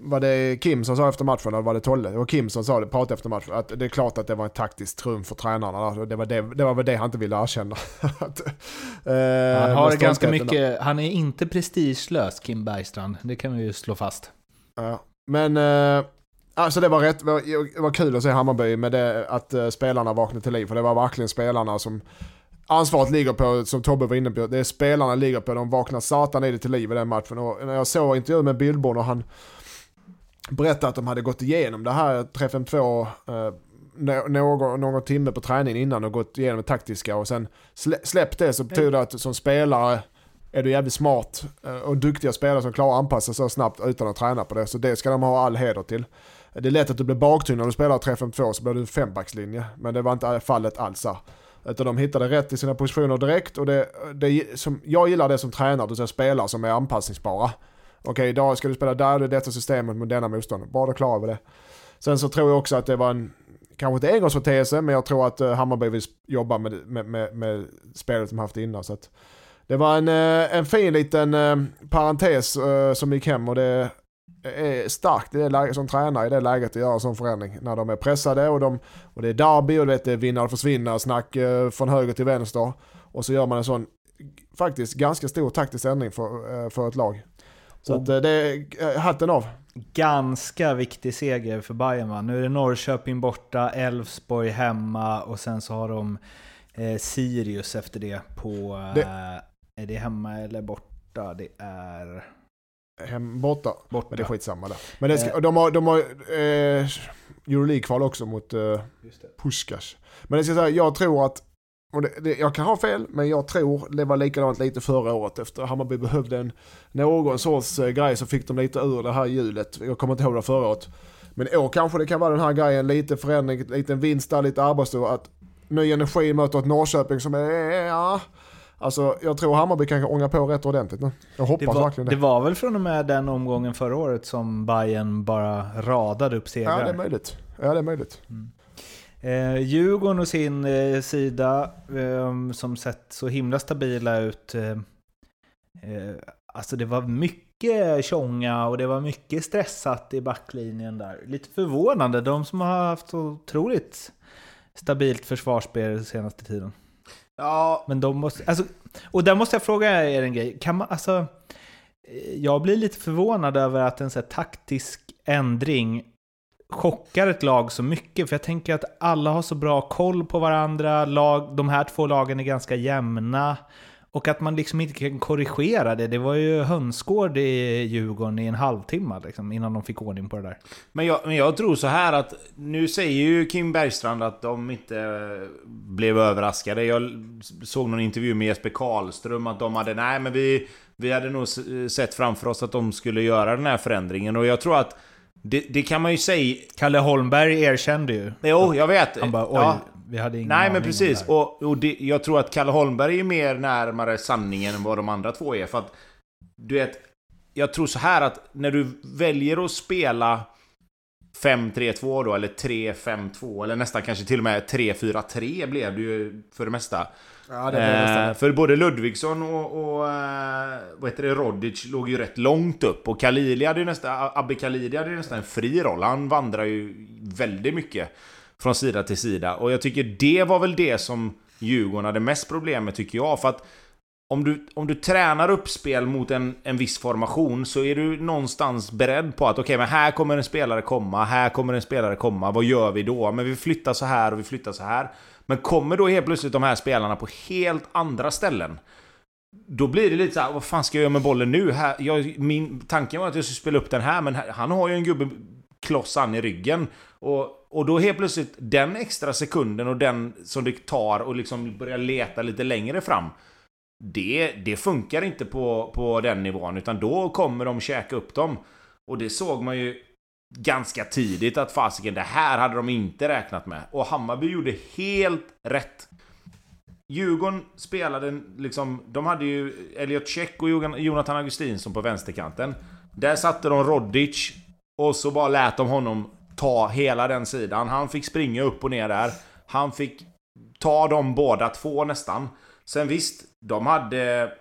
var det Kim som sa efter matchen, eller var det Tolle? Det var Kim som sa det, pratade efter matchen, att det är klart att det var en taktisk trumf för tränarna. där. Det var, det, det var väl det han inte ville erkänna. Att, eh, Han har ganska mycket, han är inte prestigelös Kim Bergstrand, det kan vi ju slå fast. Ja. Men eh, alltså det var rätt, det var, kul att se Hammarby med det, att eh, spelarna vaknade till liv. För det var verkligen spelarna som ansvaret ligger på, som Tobbe var inne på. Det är spelarna ligger på, de vaknar satan i det till liv i den matchen. Och när jag såg intervjun med Billborn och han berättade att de hade gått igenom det här 352 eh, nå- någon, någon timme på träningen innan och gått igenom det taktiska och sen slä, släppt det så betyder det att som spelare är du jävligt smart eh, och duktiga spelare som klarar att anpassa sig så snabbt utan att träna på det. Så det ska de ha all heder till. Det är lätt att du blir baktyngd när du spelar 3-5-2 så blir du en fembackslinje. Men det var inte fallet alls här. Utan de hittade rätt i sina positioner direkt och det, det som, jag gillar det som tränare, du ser spelare som är anpassningsbara. Okej, idag ska du spela där, det är detta systemet mot denna motståndare. Bara då klarar vi det. Sen så tror jag också att det var en, kanske inte engångsföreteelse, men jag tror att eh, Hammarby vill jobba med, med, med, med spelet de haft innan. Så att det var en, eh, en fin liten eh, parentes eh, som gick hem och det är starkt i det läget, som tränare i det läget att göra en sån förändring. När de är pressade och, de, och det är derby och det är vinna och försvinna snack från höger till vänster. Och så gör man en sån faktiskt ganska stor taktisk ändring för, för ett lag. Så att det är hatten av. Ganska viktig seger för Bayern va? Nu är det Norrköping borta, Elfsborg hemma och sen så har de eh, Sirius efter det på... Det... Är det hemma eller borta? Det är... Hem, borta. borta. Men det är skitsamma där. Men det ska, eh. de har, de har eh, Euroleague-kval också mot eh, Puskas. Men det ska säga, jag tror att och det, det, jag kan ha fel, men jag tror det var likadant lite förra året efter Hammarby behövde en, någon sorts eh, grej så fick de lite ur det här hjulet. Jag kommer inte ihåg det förra året. Men i år kanske det kan vara den här grejen, lite förändring, lite vinst där, lite arbetsro. Att ny energi möter ett Norrköping som är, ja, Alltså jag tror Hammarby kan ånga på rätt ordentligt nu. Jag hoppas det var, verkligen det. Det var väl från och med den omgången förra året som Bayern bara radade upp segrar? Ja det är möjligt. Ja det är möjligt. Mm. Eh, Djurgården och sin eh, sida, eh, som sett så himla stabila ut. Eh, eh, alltså det var mycket tjonga och det var mycket stressat i backlinjen där. Lite förvånande, de som har haft så otroligt stabilt försvarsspel senaste tiden. Ja. Men de måste, alltså, och där måste jag fråga er en grej. Kan man, alltså, eh, jag blir lite förvånad över att en så taktisk ändring chockar ett lag så mycket. För jag tänker att alla har så bra koll på varandra. Lag, de här två lagen är ganska jämna. Och att man liksom inte kan korrigera det. Det var ju hönsgård i Djurgården i en halvtimme liksom, innan de fick ordning på det där. Men jag, men jag tror så här att nu säger ju Kim Bergstrand att de inte blev överraskade. Jag såg någon intervju med Jesper Karlström att de hade, nej men vi, vi hade nog sett framför oss att de skulle göra den här förändringen. Och jag tror att det, det, kan man ju säga... Kalle Holmberg erkände ju. Jo, jag vet. Han bara oj, ja. Vi hade ingen Nej men precis. Och, och det, jag tror att Kalle Holmberg är mer närmare sanningen än vad de andra två är. För att, du vet, jag tror så här att när du väljer att spela 5-3-2 då, eller 3-5-2, eller nästan kanske till och med 3-4-3 blev det ju för det mesta. Ja, det eh, för både Ludvigsson och, och eh, vad heter det, Rodic låg ju rätt långt upp. Och Khalili hade ju nästan, Abbe Khalili hade ju nästan en fri roll. Han vandrar ju väldigt mycket från sida till sida. Och jag tycker det var väl det som Djurgården hade mest problem med, tycker jag. För att om du, om du tränar upp spel mot en, en viss formation så är du någonstans beredd på att okej, okay, men här kommer en spelare komma, här kommer en spelare komma, vad gör vi då? Men vi flyttar så här och vi flyttar så här. Men kommer då helt plötsligt de här spelarna på helt andra ställen då blir det lite så här, vad fan ska jag göra med bollen nu? Här, jag, min tanken var att jag skulle spela upp den här, men han har ju en gubbe klossan i ryggen. Och, och då helt plötsligt, den extra sekunden och den som det tar och liksom börja leta lite längre fram. Det, det funkar inte på, på den nivån, utan då kommer de käka upp dem. Och det såg man ju ganska tidigt att fasiken, det här hade de inte räknat med. Och Hammarby gjorde helt rätt. Djurgården spelade liksom, de hade ju Elliot Check och Jonathan Augustinsson på vänsterkanten. Där satte de Rodic och så bara lät de honom ta hela den sidan. Han fick springa upp och ner där. Han fick ta dem båda två nästan. Sen visst, de hade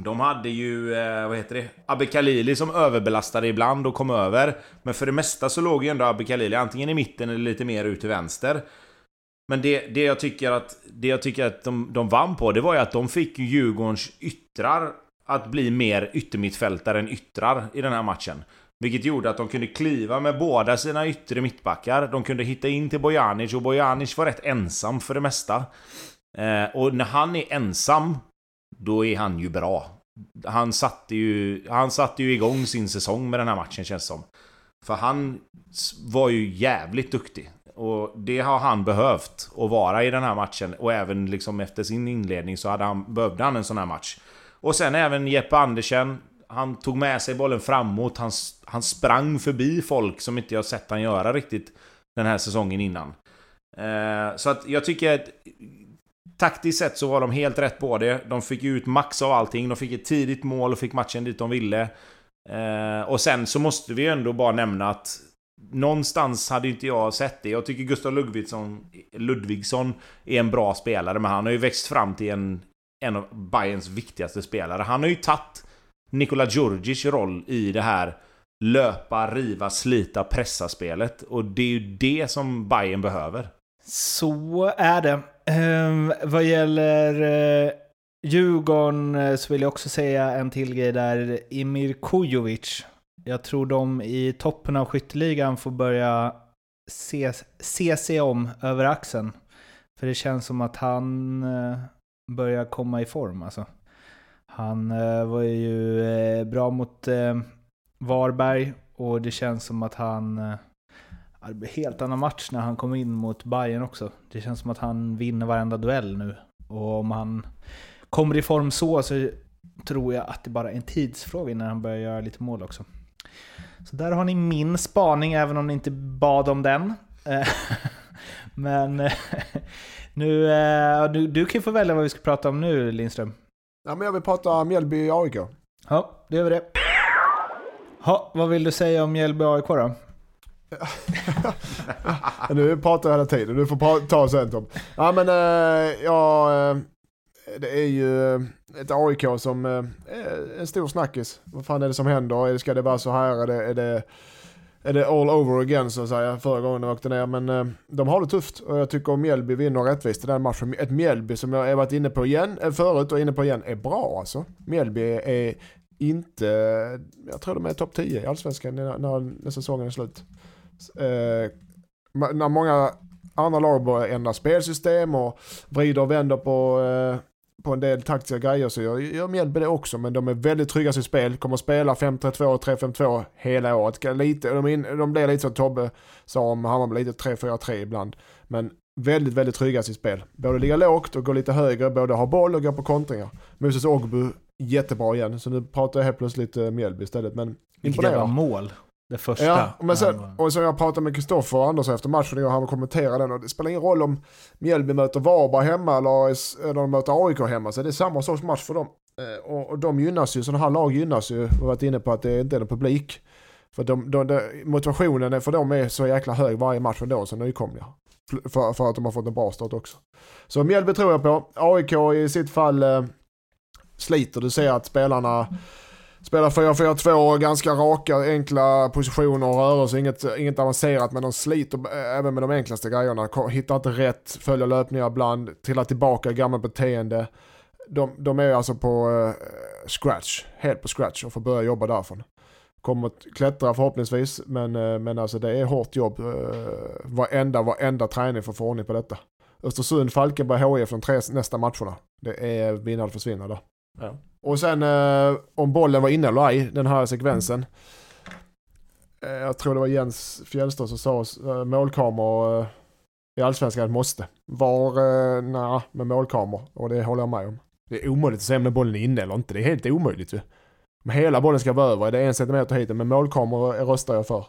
de hade ju, eh, vad heter det? Abbe Khalili som överbelastade ibland och kom över. Men för det mesta så låg ju ändå Abbe Khalili antingen i mitten eller lite mer ut till vänster. Men det, det jag tycker att, det jag tycker att de, de vann på, det var ju att de fick Djurgårdens yttrar att bli mer yttermittfältare än yttrar i den här matchen. Vilket gjorde att de kunde kliva med båda sina yttre mittbackar. De kunde hitta in till Bojanic och Bojanic var rätt ensam för det mesta. Eh, och när han är ensam då är han ju bra. Han satte ju, han satte ju igång sin säsong med den här matchen känns som. För han var ju jävligt duktig. Och det har han behövt att vara i den här matchen. Och även liksom efter sin inledning så hade han, behövde han en sån här match. Och sen även Jeppe Andersen. Han tog med sig bollen framåt. Han, han sprang förbi folk som inte jag sett han göra riktigt den här säsongen innan. Eh, så att jag tycker att Taktiskt sett så var de helt rätt på det. De fick ut max av allting. De fick ett tidigt mål och fick matchen dit de ville. Eh, och sen så måste vi ändå bara nämna att Någonstans hade inte jag sett det. Jag tycker Gustav Ludvigsson, Ludvigsson är en bra spelare, men han har ju växt fram till en en av Bayerns viktigaste spelare. Han har ju tagit Nikola Djurdjic roll i det här löpa, riva, slita, pressa spelet. Och det är ju det som Bayern behöver. Så är det. Ehm, vad gäller eh, Djurgården eh, så vill jag också säga en till grej där. Emir Kujovic. Jag tror de i toppen av skytteligan får börja se, se sig om över axeln. För det känns som att han eh, börjar komma i form alltså. Han eh, var ju eh, bra mot eh, Varberg och det känns som att han... Eh, det blir helt annan match när han kommer in mot Bayern också. Det känns som att han vinner varenda duell nu. Och om han kommer i form så så tror jag att det bara är en tidsfråga innan han börjar göra lite mål också. Så där har ni min spaning, även om ni inte bad om den. Men nu, du, du kan få välja vad vi ska prata om nu Lindström. Ja, men jag vill prata Mjällby-AIK. Ja, det gör vi det. Ha, vad vill du säga om Mjällby AIK då? nu pratar jag hela tiden, du får ta sen Tom. Ja men äh, ja, äh, det är ju eh, ett AIK som är en stor snackis. Vad fan är det som händer? Ska det vara så här? Är det, är det, är det all over again så att säga? Förra gången de åkte ner. Men eh, de har det tufft och jag tycker Mjällby vinner rättvist i den matchen. Ett Mjällby som jag har varit inne på igen, eh, förut och inne på igen, är bra alltså. Mjällby är inte, jag tror de är topp 10 i allsvenskan när, när säsongen är slut. Eh, när många andra lag börjar ändra spelsystem och vrider och vänder på, eh, på en del taktiska grejer så gör, gör Mjällby det också. Men de är väldigt trygga i sitt spel, kommer att spela 5-3-2 och 3-5-2 hela året. Lite, de, in, de blir lite som Tobbe sa om Hammarby, lite 3-4-3 ibland. Men väldigt, väldigt trygga i sitt spel. Både ligga lågt och gå lite högre, både ha boll och gå på kontringar. Moses Ogbu jättebra igen. Så nu pratar jag helt plötsligt uh, Mjällby istället. Men Vilket jävla mål. Det första. Ja, men sen, och så jag pratade med Kristoffer och Anders efter matchen och han kommenterade den. Och det spelar ingen roll om Mjällby möter Varberg hemma eller, eller de möter AIK hemma. Så det är samma sorts match för dem. Eh, och, och de gynnas ju, sådana här lag gynnas ju. Vi har varit inne på att det inte är någon publik. För de, de, de, motivationen för dem är så jäkla hög varje match ändå som nykomlingar. För, för att de har fått en bra start också. Så Mjällby tror jag på. AIK i sitt fall eh, sliter. Du ser att spelarna spelar 4-4-2, ganska raka, enkla positioner och rörelser. Inget, inget avancerat men de sliter eh, även med de enklaste grejerna. Hittar inte rätt, följer löpningar ibland, trillar tillbaka i gamla beteende. De, de är alltså på eh, scratch, helt på scratch och får börja jobba därifrån. Kommer att klättra förhoppningsvis men, eh, men alltså det är hårt jobb Eh, varenda, varenda träning för att få ordning på detta. Östersund, Falkenberg, HIF de tre nästa matcherna. Det är vinna eller försvinna där. Ja. Och sen eh, om bollen var inne eller ej, den här sekvensen. Eh, jag tror det var Jens Fjällström som sa eh, målkameror eh, i Allsvenskan ett måste. Var, eh, nej, med målkameror. Och det håller jag med om. Det är omöjligt att säga om bollen är inne eller inte. Det är helt omöjligt ju. Om hela bollen ska vara över, är det en centimeter hit, men målkameror röstar jag för.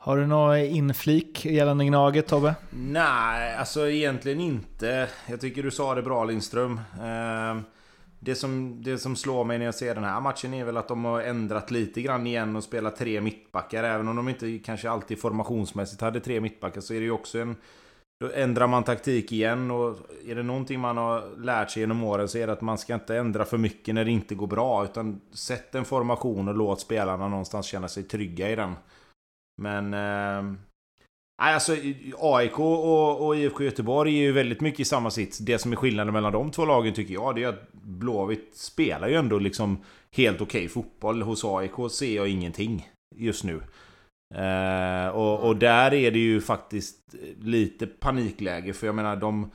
Har du någon inflik gällande Gnaget Tobbe? Nej, alltså egentligen inte. Jag tycker du sa det bra Lindström. Eh, det som, det som slår mig när jag ser den här matchen är väl att de har ändrat lite grann igen och spelat tre mittbackar. Även om de inte kanske alltid formationsmässigt hade tre mittbackar så är det ju också en... Då ändrar man taktik igen och är det någonting man har lärt sig genom åren så är det att man ska inte ändra för mycket när det inte går bra. Utan sätt en formation och låt spelarna någonstans känna sig trygga i den. Men... Eh, alltså AIK och, och IFK Göteborg är ju väldigt mycket i samma sits. Det som är skillnaden mellan de två lagen tycker jag, det är att Blåvitt spelar ju ändå liksom helt okej okay fotboll. Hos AIK ser jag ingenting just nu. Eh, och, och, där är det ju faktiskt lite panikläge, för jag menar de...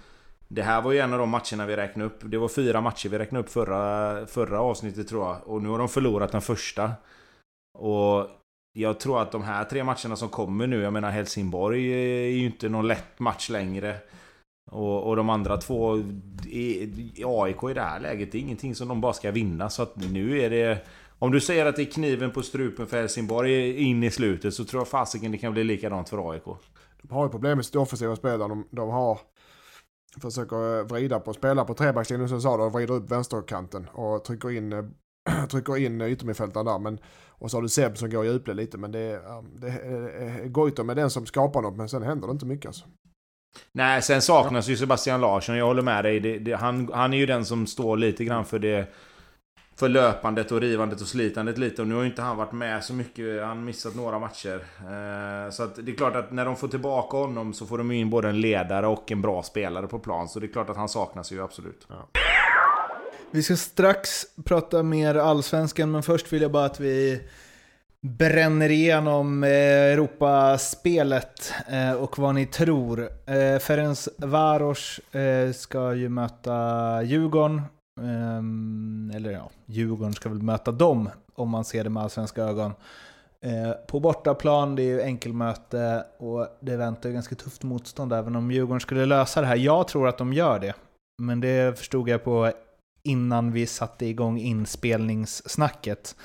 Det här var ju en av de matcherna vi räknade upp. Det var fyra matcher vi räknade upp förra, förra avsnittet tror jag. Och nu har de förlorat den första. Och jag tror att de här tre matcherna som kommer nu, jag menar Helsingborg eh, är ju inte någon lätt match längre. Och, och de andra två i, AIK i det här läget, det är ingenting som de bara ska vinna. Så att nu är det... Om du säger att det är kniven på strupen för Helsingborg in i slutet så tror jag fasiken det kan bli likadant för AIK. De har ju problem med sitt offensiva spel de, de har försöker eh, vrida på, spela på trebackslinjen som sa, de vrider upp vänsterkanten och trycker in eh, trycker in yttermittfältaren där. Men, och så har du Seb som går i djupled lite. Men det är, det är Goitom är den som skapar något men sen händer det inte mycket alltså. Nej, sen saknas ju Sebastian Larsson. Jag håller med dig. Det, det, han, han är ju den som står lite grann för det... För löpandet och rivandet och slitandet lite. Och nu har ju inte han varit med så mycket. Han har missat några matcher. Eh, så att det är klart att när de får tillbaka honom så får de in både en ledare och en bra spelare på plan. Så det är klart att han saknas ju absolut. Ja. Vi ska strax prata mer allsvenskan, men först vill jag bara att vi bränner igenom eh, Europaspelet eh, och vad ni tror. Eh, Ferenc Varos ska ju möta Djurgården. Ehm, eller ja, Djurgården ska väl möta dem om man ser det med allsvenska ögon. På bortaplan, det är ju enkelmöte och det väntar ju ganska tufft motstånd även om Djurgården skulle lösa det här. Jag tror att de gör det. Men det förstod jag på innan vi satte igång inspelningssnacket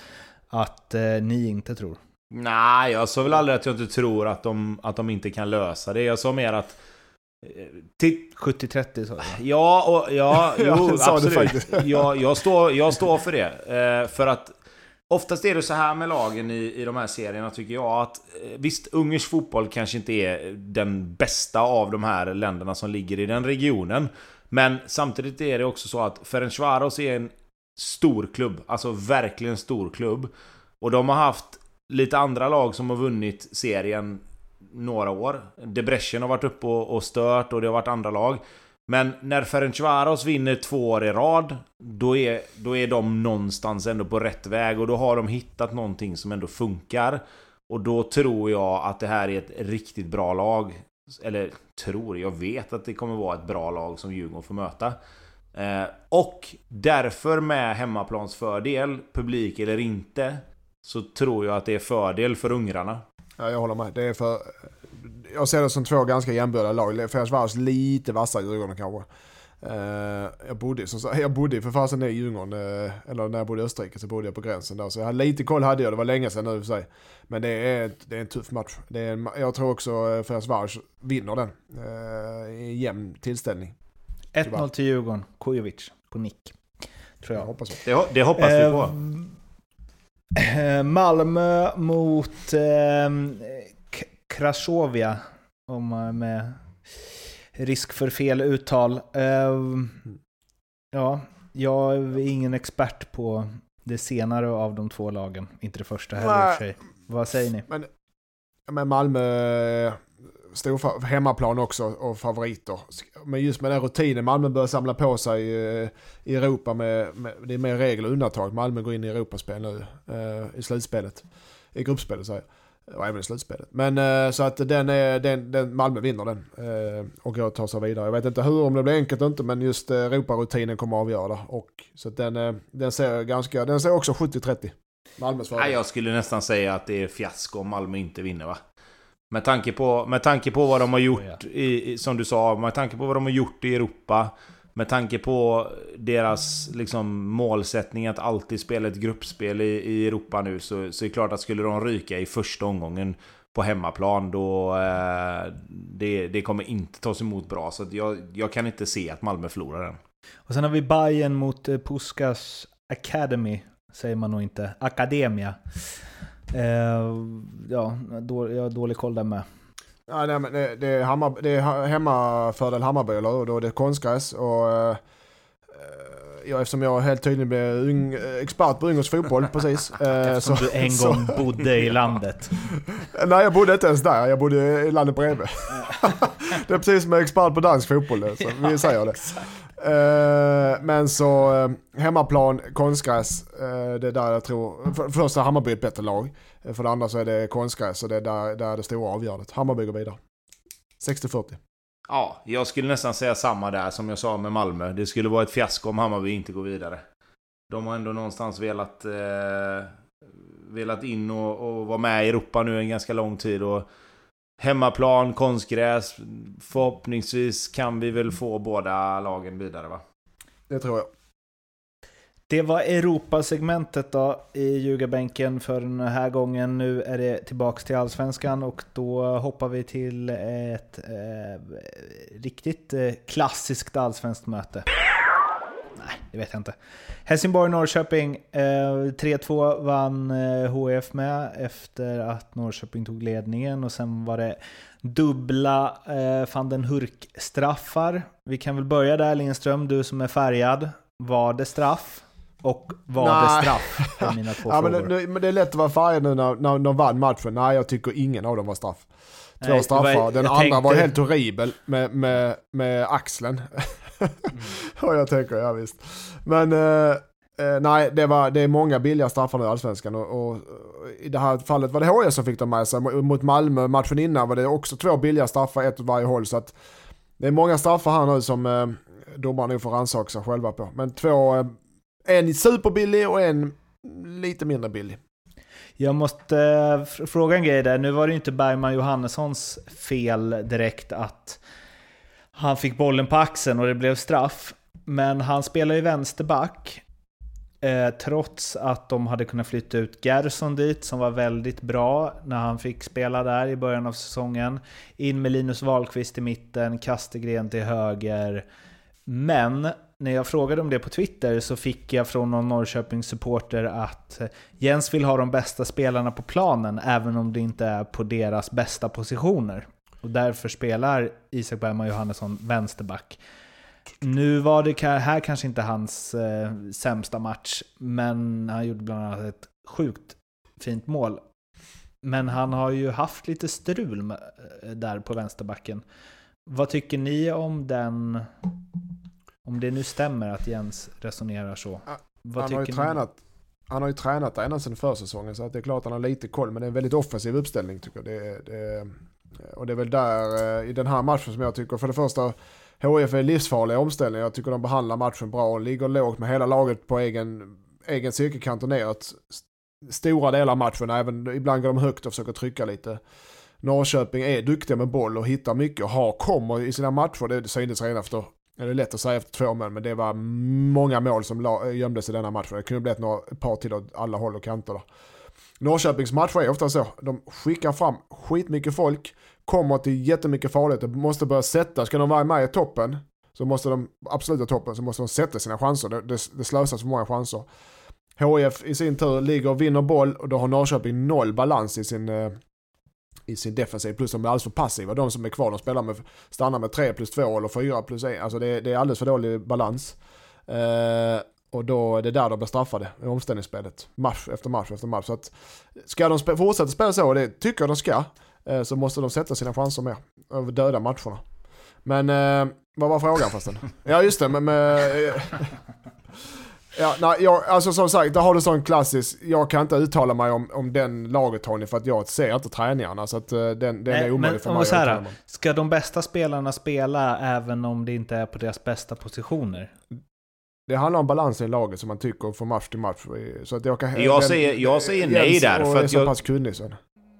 att eh, ni inte tror? Nej, jag sa väl aldrig att jag inte tror att de, att de inte kan lösa det. Jag sa mer att... 70-30 sa du? Ja, och, ja, jo, absolut. Jag, jag, står, jag står för det. Eh, för att Oftast är det så här med lagen i, i de här serierna tycker jag att eh, Visst, ungersk fotboll kanske inte är den bästa av de här länderna som ligger i den regionen. Men samtidigt är det också så att Ferencvaros är en stor klubb. Alltså verkligen stor klubb. Och de har haft lite andra lag som har vunnit serien några år. Debrecen har varit uppe och stört och det har varit andra lag. Men när Ferencvaros vinner två år i rad, då är, då är de någonstans ändå på rätt väg och då har de hittat någonting som ändå funkar. Och då tror jag att det här är ett riktigt bra lag. Eller tror, jag vet att det kommer vara ett bra lag som Djurgården får möta. Eh, och därför med hemmaplansfördel, publik eller inte, så tror jag att det är fördel för ungrarna. Ja, jag håller med. Det är för... Jag ser det som två ganska jämbördiga lag. Ferencvaros lite vassare Djurgården kanske. Uh, jag, bodde, som, jag bodde för fasen i Djurgården, uh, eller när jag bodde i Österrike så bodde jag på gränsen där. Så jag hade lite koll hade jag, det var länge sedan nu för sig. Men det är, det är en tuff match. Det är en, jag tror också uh, Ferencvaros vinner den i jämn tillställning. 1-0 till Djurgården, Kujovic på nick. Tror jag. jag hoppas det. Det, hoppas vi på. Eh, Malmö mot eh, Krasovia. Om med risk för fel uttal. Eh, ja, jag är ingen expert på det senare av de två lagen. Inte det första heller i och för sig. Vad säger ni? Men, men Malmö stor hemmaplan också och favoriter. Men just med den rutinen Malmö börjar samla på sig eh, i Europa med, med det är mer regel och undantag. Malmö går in i Europaspel nu eh, i slutspelet. I gruppspelet säger jag. Och även i slutspelet. Men eh, så att den är, den, den, Malmö vinner den. och går och tar sig vidare. Jag vet inte hur, om det blir enkelt inte, men just Europarutinen kommer att avgöra. Och, så att den, den ser ganska, den ser också 70-30. Malmös fördel. Jag skulle nästan säga att det är fiasko om Malmö inte vinner va? Med tanke på, med tanke på vad de har gjort, i, som du sa, med tanke på vad de har gjort i Europa. Med tanke på deras liksom, målsättning att alltid spela ett gruppspel i, i Europa nu så, så är det klart att skulle de ryka i första omgången på hemmaplan då... Eh, det, det kommer inte tas emot bra. Så jag, jag kan inte se att Malmö förlorar den. Och sen har vi Bayern mot eh, Puskas Academy. Säger man nog inte. Academia. Eh, ja, då, jag har dålig koll där med. Ja, nej, men det, det, är Hammar, det är hemmafördel Hammarby, eller hur? Då är det konstgräs och... Eh, ja, eftersom jag helt tydligen blev ung, expert på yngres fotboll precis. eftersom så, du en så, gång bodde i landet. Nej, jag bodde inte ens där. Jag bodde i landet bredvid. det är precis som jag är expert på dansk fotboll. Så vi säger det. Uh, men så uh, hemmaplan, konstgräs, uh, det är där jag tror, för, för första Hammarby är ett bättre lag. För det andra så är det konstgräs och det är där, där det stora avgörandet. Hammarby går vidare. 60-40. Ja, jag skulle nästan säga samma där som jag sa med Malmö. Det skulle vara ett fiasko om Hammarby inte går vidare. De har ändå någonstans velat, velat in och, och vara med i Europa nu en ganska lång tid. Och Hemmaplan, konstgräs. Förhoppningsvis kan vi väl få båda lagen vidare va? Det tror jag. Det var Europasegmentet då i ljugarbänken för den här gången. Nu är det tillbaks till Allsvenskan och då hoppar vi till ett eh, riktigt eh, klassiskt allsvenskt möte. Nej, det vet jag inte. Helsingborg-Norrköping. Eh, 3-2 vann eh, HF med efter att Norrköping tog ledningen. Och sen var det dubbla eh, van den Hurk-straffar. Vi kan väl börja där Lindström, du som är färgad. Var det straff? Och var Nej. det straff? Är mina två Ja, men, det, men det är lätt att vara färgad nu när, när de vann matchen. Nej, jag tycker ingen av dem var straff. Två Nej, straffar. var- Den andra tänkte- var helt horribel med, med, med axeln. och jag tänker, ja visst. Men eh, eh, nej, det, var, det är många billiga straffar nu i Allsvenskan. Och, och i det här fallet var det HIF som fick dem med sig. Mot Malmö matchen innan var det också två billiga straffar, ett åt varje håll. Så att det är många straffar här nu som eh, domarna nog får rannsaka sig själva på. Men två, eh, en superbillig och en lite mindre billig. Jag måste eh, fråga en grej där. Nu var det ju inte Bergman Johannessons fel direkt att han fick bollen på axeln och det blev straff. Men han spelar ju vänsterback. Eh, trots att de hade kunnat flytta ut Gerson dit, som var väldigt bra när han fick spela där i början av säsongen. In med Linus Wahlqvist i mitten, Kastegren till höger. Men när jag frågade om det på Twitter så fick jag från någon Norrköpingssupporter att eh, Jens vill ha de bästa spelarna på planen, även om det inte är på deras bästa positioner. Och därför spelar Isak Bergman Johannesson vänsterback. Nu var det här kanske inte hans eh, sämsta match, men han gjorde bland annat ett sjukt fint mål. Men han har ju haft lite strul med, eh, där på vänsterbacken. Vad tycker ni om den... Om det nu stämmer att Jens resonerar så. Vad han har ju ni? tränat han har ju tränat ända sedan försäsongen så att det är klart att han har lite koll men det är en väldigt offensiv uppställning tycker jag. Det, det, och det är väl där eh, i den här matchen som jag tycker för det första HIF är livsfarliga omställningar. Jag tycker de behandlar matchen bra och ligger lågt med hela laget på egen, egen cirkelkant och neråt. Stora delar av matchen, även ibland går de högt och försöker trycka lite. Norrköping är duktiga med boll och hittar mycket och har, kommer i sina matcher. Det syntes redan efter, det är lätt att säga efter två mål, men det var många mål som gömdes i denna matchen. Det kunde blivit några, ett par till åt alla håll och kanter. Då. Norrköpings matcher är ofta så. De skickar fram skitmycket folk, kommer till jättemycket farligheter, måste börja sätta. Ska de vara med i toppen, så måste de, absoluta toppen, så måste de sätta sina chanser. Det, det, det slösas för många chanser. HIF i sin tur ligger och vinner boll och då har Norrköping noll balans i sin, eh, i sin defensiv. Plus de är alldeles för passiva. De som är kvar de spelar med, stannar med 3 plus 2 eller 4 plus 1. Alltså det, är- det är alldeles för dålig balans. Eh, och då är det där de blir straffade i omställningsspelet. Match efter match efter match. Så att ska de spe, fortsätta spela så, och det tycker jag de ska, eh, så måste de sätta sina chanser mer. Över döda matcherna. Men eh, vad var frågan förresten? ja just det, men... med, eh, Ja, nej, jag, alltså som sagt, där har du sån klassisk, jag kan inte uttala mig om, om den laget Tony för att jag ser inte träningarna så att eh, den, den Nej, är omöjlig men för mig så att här. Ska de bästa spelarna spela även om det inte är på deras bästa positioner? Det handlar om balansen i laget som man tycker från match till match. Så att jag, kan, Jag säger- jag säger nej Jens där, för är att så jag- pass kunnig så.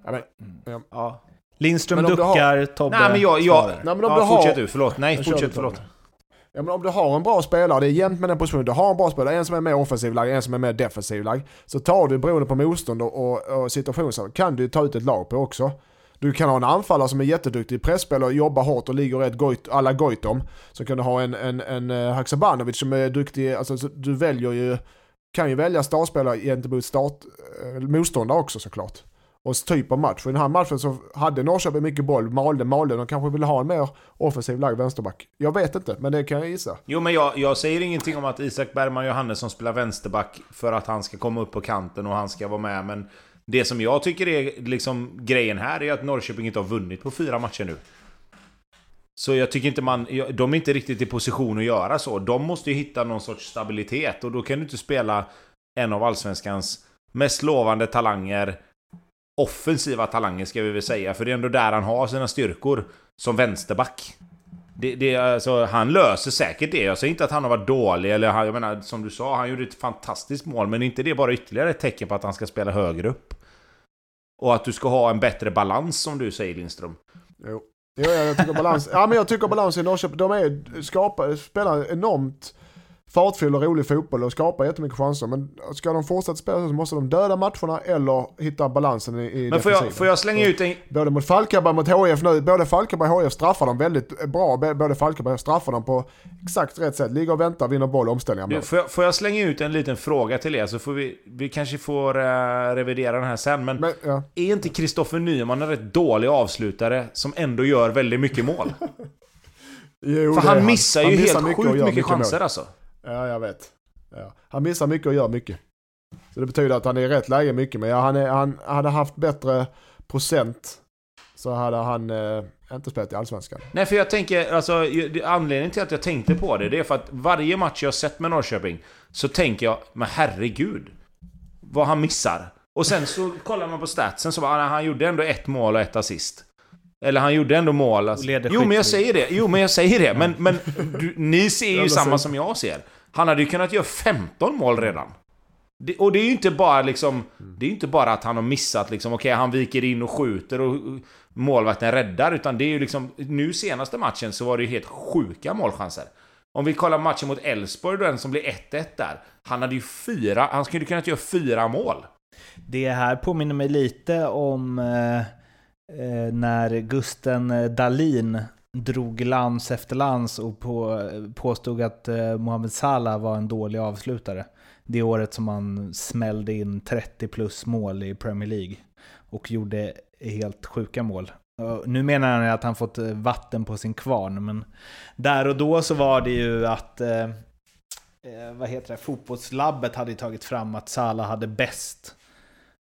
Ja, men, Ja. Lindström Men om du har- duckar, Tobbe Nej men jag... jag. Nej, men om ja, du har- fortsätt du, förlåt. Nej, fortsätt, förlåt. Ja, men om du har en bra spelare, det är jämnt med den positionen, du har en bra spelare, en som är mer offensiv lag, en som är mer defensiv lag. Så tar du beroende på motstånd och, och, och situation så kan du ta ut ett lag på också. Du kan ha en anfallare som är jätteduktig i presspel och jobbar hårt och ligger rätt goit, alla Goitom. Så kan du ha en, en, en eh, Haksabanovic som är duktig, alltså du väljer ju, kan ju välja startspelare gentemot start, eh, motståndare också såklart. Och typ av match. För i den här matchen så hade Norrköping mycket boll, malde, malde. De kanske ville ha en mer offensiv lagd vänsterback. Jag vet inte, men det kan jag gissa. Jo men jag, jag säger ingenting om att Isak Bergman Johannesson spelar vänsterback för att han ska komma upp på kanten och han ska vara med. Men det som jag tycker är liksom grejen här är att Norrköping inte har vunnit på fyra matcher nu. Så jag tycker inte man... De är inte riktigt i position att göra så. De måste ju hitta någon sorts stabilitet och då kan du inte spela en av Allsvenskans mest lovande talanger. Offensiva talanger ska vi väl säga, för det är ändå där han har sina styrkor. Som vänsterback. Det, det, alltså, han löser säkert det. Jag säger inte att han har varit dålig, eller han, jag menar, som du sa, han gjorde ett fantastiskt mål. Men inte det bara ytterligare ett tecken på att han ska spela högre upp? Och att du ska ha en bättre balans, som du säger Lindström. Jo. Jo, jag tycker balans, ja, men jag tycker balans i Norrköping, de är skapar, spelar enormt fartfylld och rolig fotboll och skapar jättemycket chanser. Men ska de fortsätta spela så måste de döda matcherna eller hitta balansen i, i Men får jag, får jag slänga ut en... Både mot Falkenberg mot HIF nu, både Falkenberg och HIF straffar dem väldigt bra. Både Falkenberg straffar dem på exakt rätt sätt. Ligger och väntar, vinner boll, omställningar. Mål. får, jag, får jag slänga ut en liten fråga till er så får vi... Vi kanske får uh, revidera den här sen, men... Men, ja. Är inte Kristoffer Nyman en rätt dålig avslutare som ändå gör väldigt mycket mål? Jo, För är han missar ju missar helt mycket och sjukt mycket mål. chanser alltså. Ja, jag vet. Ja. Han missar mycket och gör mycket. Så det betyder att han är i rätt läge mycket. Men ja, han, är, han hade haft bättre procent så hade han eh, inte spelat i Allsvenskan. Nej, för jag tänker, alltså anledningen till att jag tänkte på det, det är för att varje match jag har sett med Norrköping så tänker jag, men herregud. Vad han missar. Och sen så kollar man på statsen så bara, ah, han gjorde ändå ett mål och ett assist. Eller han gjorde ändå mål. Alltså. Jo men jag säger det, jo men jag säger det. Men, men du, ni ser ju samma som jag ser. Han hade ju kunnat göra 15 mål redan. Det, och det är ju inte bara liksom... Det är ju inte bara att han har missat liksom, okej han viker in och skjuter och målvakten räddar. Utan det är ju liksom... Nu senaste matchen så var det ju helt sjuka målchanser. Om vi kollar matchen mot Elfsborg den som blir 1-1 där. Han hade ju fyra... Han skulle kunnat göra fyra mål. Det här påminner mig lite om eh, Eh, när Gusten eh, Dalin drog lans efter lans och på, påstod att eh, Mohamed Salah var en dålig avslutare. Det året som han smällde in 30 plus mål i Premier League och gjorde helt sjuka mål. Nu menar han att han fått vatten på sin kvarn, men där och då så var det ju att eh, vad heter det, fotbollslabbet hade tagit fram att Salah hade bäst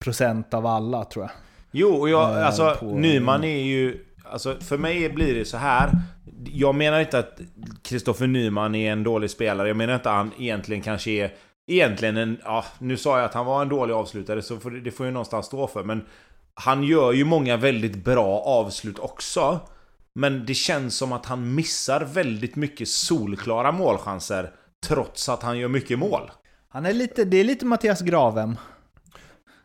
procent av alla tror jag. Jo, och jag, Eh, alltså på- Nyman är ju... Alltså för mig blir det så här. Jag menar inte att Kristoffer Nyman är en dålig spelare. Jag menar inte att han egentligen kanske är... Egentligen en... Ja, nu sa jag att han var en dålig avslutare, så får, det- det får ju någonstans stå för. Men han gör ju många väldigt bra avslut också. Men det känns som att han missar väldigt mycket solklara målchanser. Trots att han gör mycket mål. Han är lite, det är lite Mattias Gravem.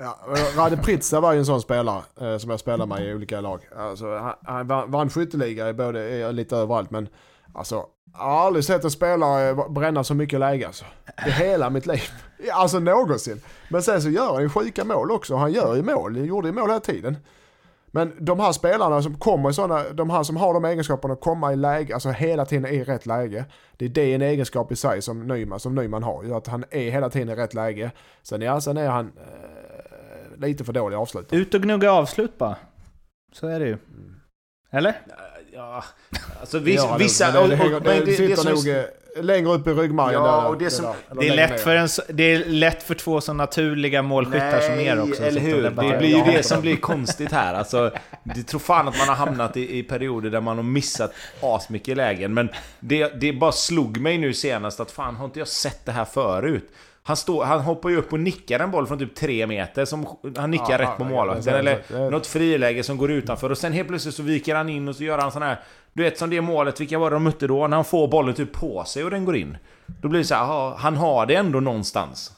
Ja, Rade Pritsa var ju en sån spelare eh, som jag spelade med i olika lag. Alltså, han, han vann- vann skytteliga i både, lite överallt men alltså, jag har aldrig sett en spelare eh, bränna så mycket läge alltså. I hela mitt liv. Alltså någonsin. Men sen så gör han ju sjuka mål också. Han gör ju mål. Han gjorde ju mål hela tiden. Men de här spelarna som kommer i sådana, de här som har de egenskaperna att komma i läge, alltså hela tiden i rätt läge. Det är det en egenskap i sig som Nyman, som Nyman har. Ju att han är hela tiden i rätt läge. Sen, ja, sen är han eh, lite för dålig avslutare. Ut och gnugga avslut bara. Så är det ju. Eller? Ja, alltså viss, Ja, vissa... det, och, det, och, det, det, sitter som- nog eh, längre upp i ryggmärgen. Ja, där, och det som- där, Det är, lätt ner. för en, det är lätt för två så naturliga målskyttar som er också. eller som hur? Det blir ju det som blir konstigt här. Alltså, det tror fan att man har hamnat i, i perioder där man har missat asmycket lägen. Men det, det bara slog mig nu senast att fan, har inte jag sett det här förut? Han, står, han hoppar ju upp och nickar en boll från typ tre meter, som han nickar Ja, rätt ja, på ja, målvakten. ja, Eller ja, ja. något friläge som går utanför. Och sen helt plötsligt så viker han in och så gör han sån här... Du vet som det målet, vilka var det de mötte då? När han får bollen typ på sig och den går in. Då blir det så här, aha, han har det ändå någonstans.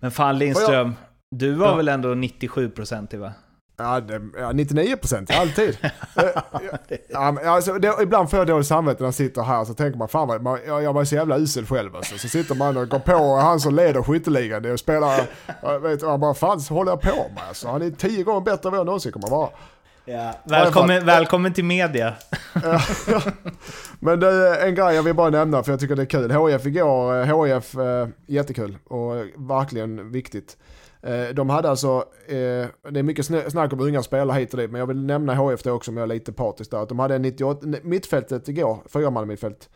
Men fan Lindström, du var väl ändå 97% i va? Ja, det, ja 99 procent, alltid. Eh, ja, alltså, det, ibland får jag dåligt samvete när jag sitter här så tänker man fan man, jag, jag var så jävla usel själv alltså. Så sitter man och går på han som leder skytteligan det och spelar, jag vet man bara fan så håller jag på med alltså. Han är tio gånger bättre än vad jag någonsin kommer vara. Ja. Välkommen, välkommen till media. Men det är en grej jag vill bara nämna för jag tycker det är kul. HF igår, eh, HF eh, jättekul och verkligen viktigt. Eh, de hade alltså, eh, det är mycket snack om unga spelare hit och dit, men jag vill nämna HF det också om jag är lite partisk där. Att de hade en 98, mittfältet igår, fyraman mittfält.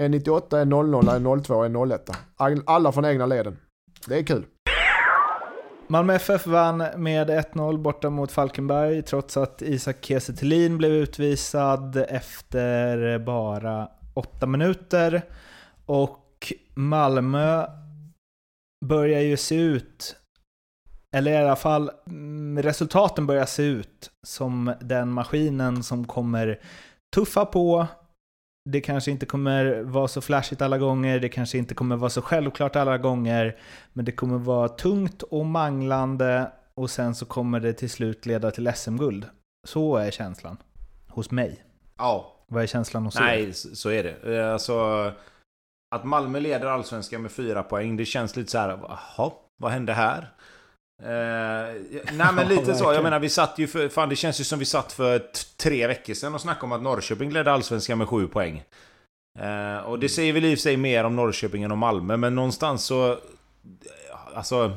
En 98, en 00, en 02 och en 01. Alla från egna leden. Det är kul. Malmö FF vann med 1-0 borta mot Falkenberg trots att Isak Kiese Thelin blev utvisad efter bara åtta minuter. Och Malmö börjar ju se ut, eller i alla fall mm, resultaten börjar se ut som den maskinen som kommer tuffa på. Det kanske inte kommer vara så flashigt alla gånger, det kanske inte kommer vara så självklart alla gånger. Men det kommer vara tungt och manglande och sen så kommer det till slut leda till SM-guld. Så är känslan. Hos mig. Ja, Vad är känslan hos er? Nej, så så är det. Eh, Alltså, att Malmö leder allsvenskan med fyra poäng, det känns lite så här, jaha, vad hände här? Eh, nej men lite så, jag menar vi satt ju för, fan det känns ju som vi satt för tre veckor sedan och snackade om att Norrköping ledde allsvenskan med sju poäng. Eh, och det säger väl i och för sig mer om Norrköping än om Malmö, men någonstans så... Alltså...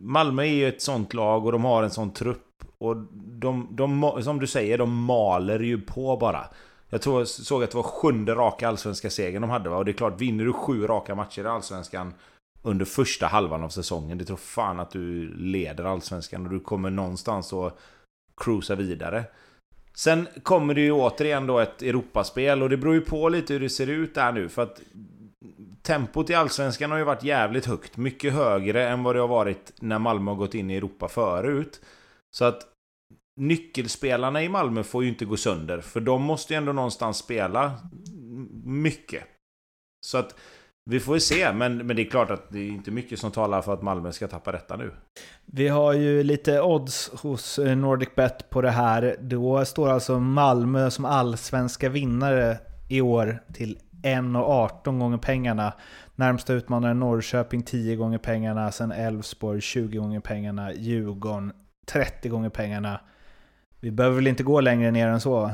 Malmö är ju ett sånt lag och de har en sån trupp. Och de, de, som du säger, de maler ju på bara. Jag tror jag såg att det var sjunde raka allsvenska segern de hade va? Och det är klart, vinner du sju raka matcher i allsvenskan under första halvan av säsongen. Det tror fan att du leder allsvenskan och du kommer någonstans att cruisa vidare. Sen kommer det ju återigen då ett Europaspel och det beror ju på lite hur det ser ut där nu för att Tempot i Allsvenskan har ju varit jävligt högt. Mycket högre än vad det har varit när Malmö har gått in i Europa förut. Så att nyckelspelarna i Malmö får ju inte gå sönder. För de måste ju ändå någonstans spela mycket. Så att vi får ju se, men, men det är klart att det är inte mycket som talar för att Malmö ska tappa detta nu. Vi har ju lite odds hos eh, NordicBet på det här. Då står alltså Malmö som allsvenska vinnare i år till 1,18 gånger pengarna. Närmsta utmanare Norrköping 10 gånger pengarna, sen Elfsborg 20 gånger pengarna, Djurgården 30 gånger pengarna. Vi behöver väl inte gå längre ner än så?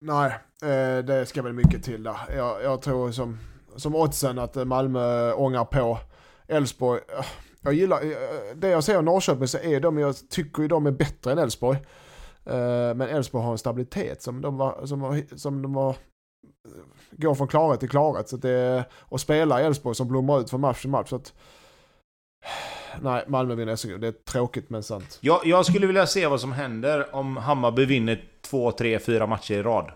Nej, eh, det ska väl mycket till där. Jag, jag tror som som oddsen att Malmö ångar på. Elfsborg, eh, jag gillar, eh, det jag ser av Norrköping så är de, jag tycker ju de är bättre än Elfsborg. Eh, men Elfsborg har en stabilitet som de var, som, var, som de var går från klarhet till klarhet. Så det, och spela i Elfsborg som blommar ut från match till match. Så att, nej, Malmö vinner SM. Det är tråkigt men sant. Jag, jag skulle vilja se vad som händer om Hammarby vinner två, tre, fyra matcher i rad.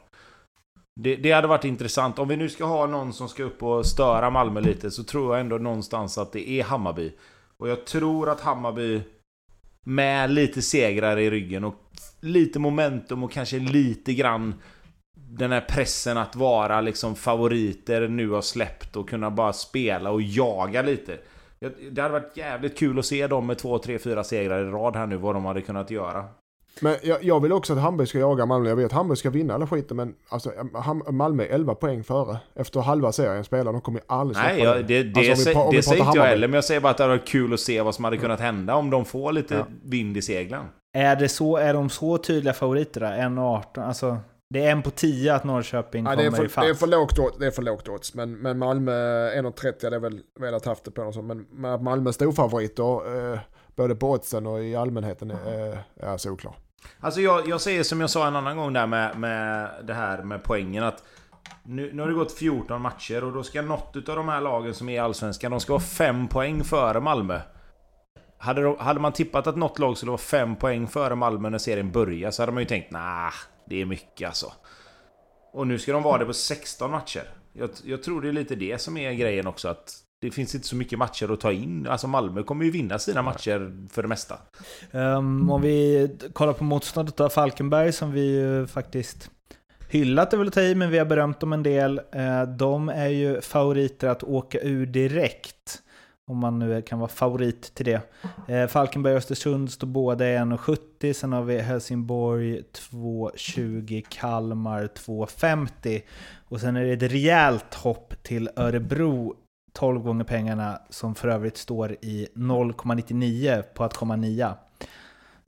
Det, det, hade varit intressant. Om vi nu ska ha någon som ska upp och störa Malmö lite så tror jag ändå någonstans att det är Hammarby. Och jag tror att Hammarby med lite segrar i ryggen och lite momentum och kanske lite grann den här pressen att vara liksom favoriter nu har släppt och kunna bara spela och jaga lite. Det hade varit jävligt kul att se dem med två, tre, fyra segrar i rad här nu, vad de hade kunnat göra. Men jag, jag, vill också att Hamburg ska jaga Malmö. Jag vet att Hamburg ska vinna alla skiten men alltså, Malmö är 11 poäng före. Efter halva serien spelar. De kommer ju aldrig släppa Nej, ja, det. Det, alltså, det, det säger inte jag heller. Men jag säger bara att det hade varit kul att se vad som hade kunnat hända om de får lite ja. vind i seglen. Är, det så, är de så tydliga favoriter då? 1,18? Alltså, det är en på 10 att Norrköping ja, kommer det är för, ifatt. Det är för lågt, det är för lågt odds. Men, men Malmö 1,30 hade jag väl velat haft det på. Något men, men Malmö storfavoriter. Eh, både på oddsen och i allmänheten är, eh, är såklart. Alltså jag, jag säger som jag sa en annan gång där med, med det här med poängen att nu, nu har det gått 14 matcher och då ska något av de här lagen som är i Allsvenskan, de ska vara 5 poäng före Malmö. Hade, de, hade man tippat att något lag skulle vara 5 poäng före Malmö när serien börjar så hade man ju tänkt nah, det är mycket alltså. Och nu ska de vara det på 16 matcher. Jag, jag tror det är lite det som är grejen också att det finns inte så mycket matcher att ta in. Alltså Malmö kommer ju vinna sina matcher för det mesta. Um, om vi kollar på motståndet av Falkenberg som vi ju faktiskt hyllat är väl att ta i, men vi har berömt dem en del. Uh, de är ju favoriter att åka ur direkt. Om man nu kan vara favorit till det. Uh, Falkenberg och Östersund står båda i 1,70. Sen har vi Helsingborg 2,20, Kalmar 2,50. Och sen är det ett rejält hopp till Örebro 12 gånger pengarna som för övrigt står i 0,99 på att komma nia.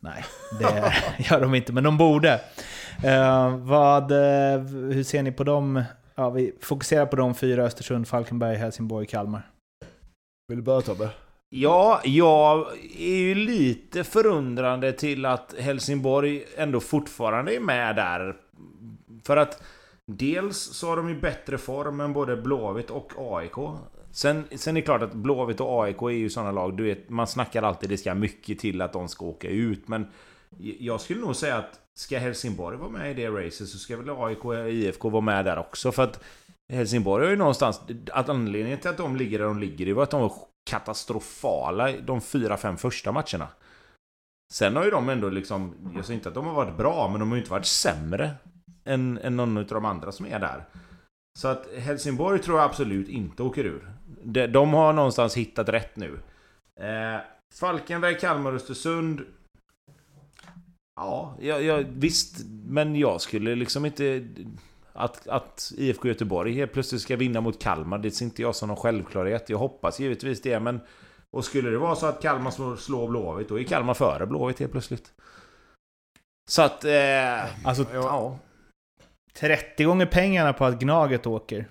Nej, det gör de inte, men de borde. Uh, vad, uh, hur ser ni på dem? Ja, vi fokuserar på de fyra, Östersund, Falkenberg, Helsingborg, Kalmar. Vill du börja Tobbe? Ja, jag är ju lite förundrande till att Helsingborg ändå fortfarande är med där. För att dels så har de ju bättre form än både Blåvitt och AIK. Sen, sen är det klart att Blåvitt och AIK är ju sådana lag, du vet, man snackar alltid det ska mycket till att de ska åka ut, men jag skulle nog säga att ska Helsingborg vara med i det racet så ska väl AIK och IFK vara med där också, för att Helsingborg har ju någonstans... Att anledningen till att de ligger där de ligger, det var att de var katastrofala de fyra, fem första matcherna. Sen har ju de ändå liksom... Jag säger inte att de har varit bra, men de har ju inte varit sämre än, än någon av de andra som är där. Så att Helsingborg tror jag absolut inte åker ur. De, de har någonstans hittat rätt nu. Eh, Falkenberg, Kalmar, Östersund. Ja, ja, ja, visst. Men jag skulle liksom inte... Att, att IFK Göteborg helt plötsligt ska vinna mot Kalmar, det ser inte jag som någon självklarhet. Jag hoppas givetvis det, men... Och skulle det vara så att Kalmar slår, slår Blåvitt, då är Kalmar före Blåvitt helt plötsligt. Så att... Eh, Alltså, ja. 30 gånger pengarna på att Gnaget åker.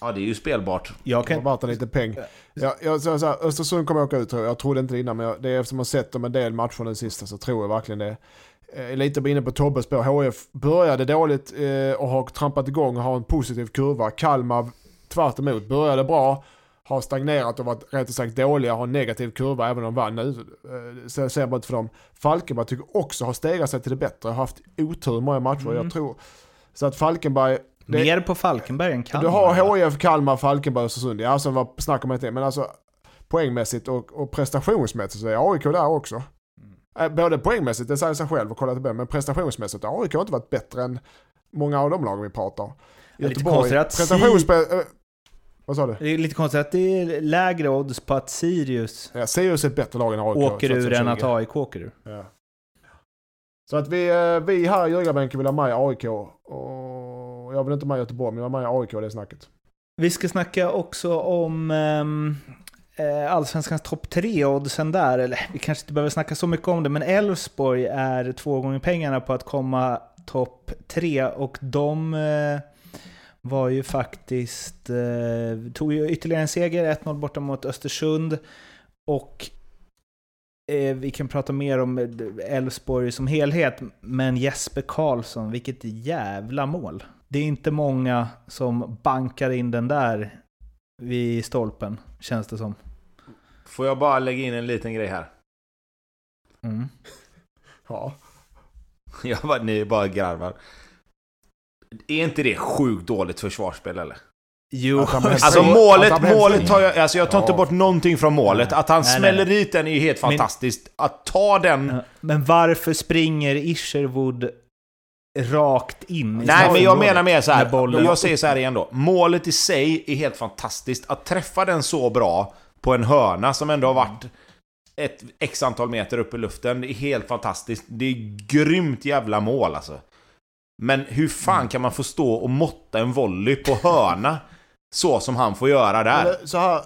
Ja, det är ju spelbart. Jag kan... varit en liten peng. Jag, jag, så, så här, Östersund kommer åka ut tror jag. Jag trodde inte det innan men jag, det är eftersom jag sett dem en del matcher den sista så tror jag verkligen det. Eh, lite inne på Tobbes spår. HF började dåligt eh, och har trampat igång och har en positiv kurva. Kalmar tvärt emot började bra. Har stagnerat och varit rätt sagt dåliga, har en negativ kurva även om de vann nu. Eh, så jag ser bara inte för dem. Falkenberg tycker också har stegrat sig till det bättre. Har haft otur i många matcher. Mm. Jag tror. Så att Falkenberg det- Mer på Falkenberg än Kalmar. du har HIF, Kalmar, Falkenberg och Östersund. Ja, sen vad snackar man inte Men alltså poängmässigt och, och prestationsmässigt så är AIK där också. Eh, Både poängmässigt, det säger sig själv och kolla till men prestationsmässigt har AIK inte varit bättre än många av de lagen vi pratar om. Det prestationsspel... eh, Vad sa du? Det är lite konstigt att det är lägre odds på att Sirius Ja, Sirius är ett bättre lag än AIK. åker ur 2020. än att AIK åker ur. Ja. Så att vi, eh, vi här i ljugarbänken vill ha med AIK. Och jag vill inte vara med Göteborg, men jag vill vara med AIK i det snacket. Vi ska snacka också om ehm, eh, Allsvenskans topp 3-oddsen där. Eller vi kanske inte behöver snacka så mycket om det, men Elfsborg är två gånger pengarna på att komma topp 3 och de eh, var ju faktiskt... Eh, tog ju ytterligare en seger, 1-0 borta mot Östersund. Och eh, vi kan prata mer om Elfsborg som helhet, men Jesper Karlsson, vilket jävla mål. Det är inte många som bankar in den där vid stolpen, känns det som. Får jag bara lägga in en liten grej här? Mm. Ja. Jag bara, ni bara garvar. Är inte det sjukt dåligt försvarsspel eller? Jo, Alltså målet, målet tar jag, alltså jag tar inte Ja. bort någonting från målet. Att han Nej, smäller nej. dit den är ju helt Men- fantastiskt. Att ta den... men varför springer Isherwood rakt in i Nej men jag menar mer så här. bollen? Jag säger så här igen då. Målet i sig är helt fantastiskt. Att träffa den så bra på en hörna som ändå har varit ett x antal meter upp i luften. Det är helt fantastiskt. Det är grymt jävla mål alltså. Men hur fan kan man få stå och måtta en volley på hörna? Så som han får göra där. Eller så här.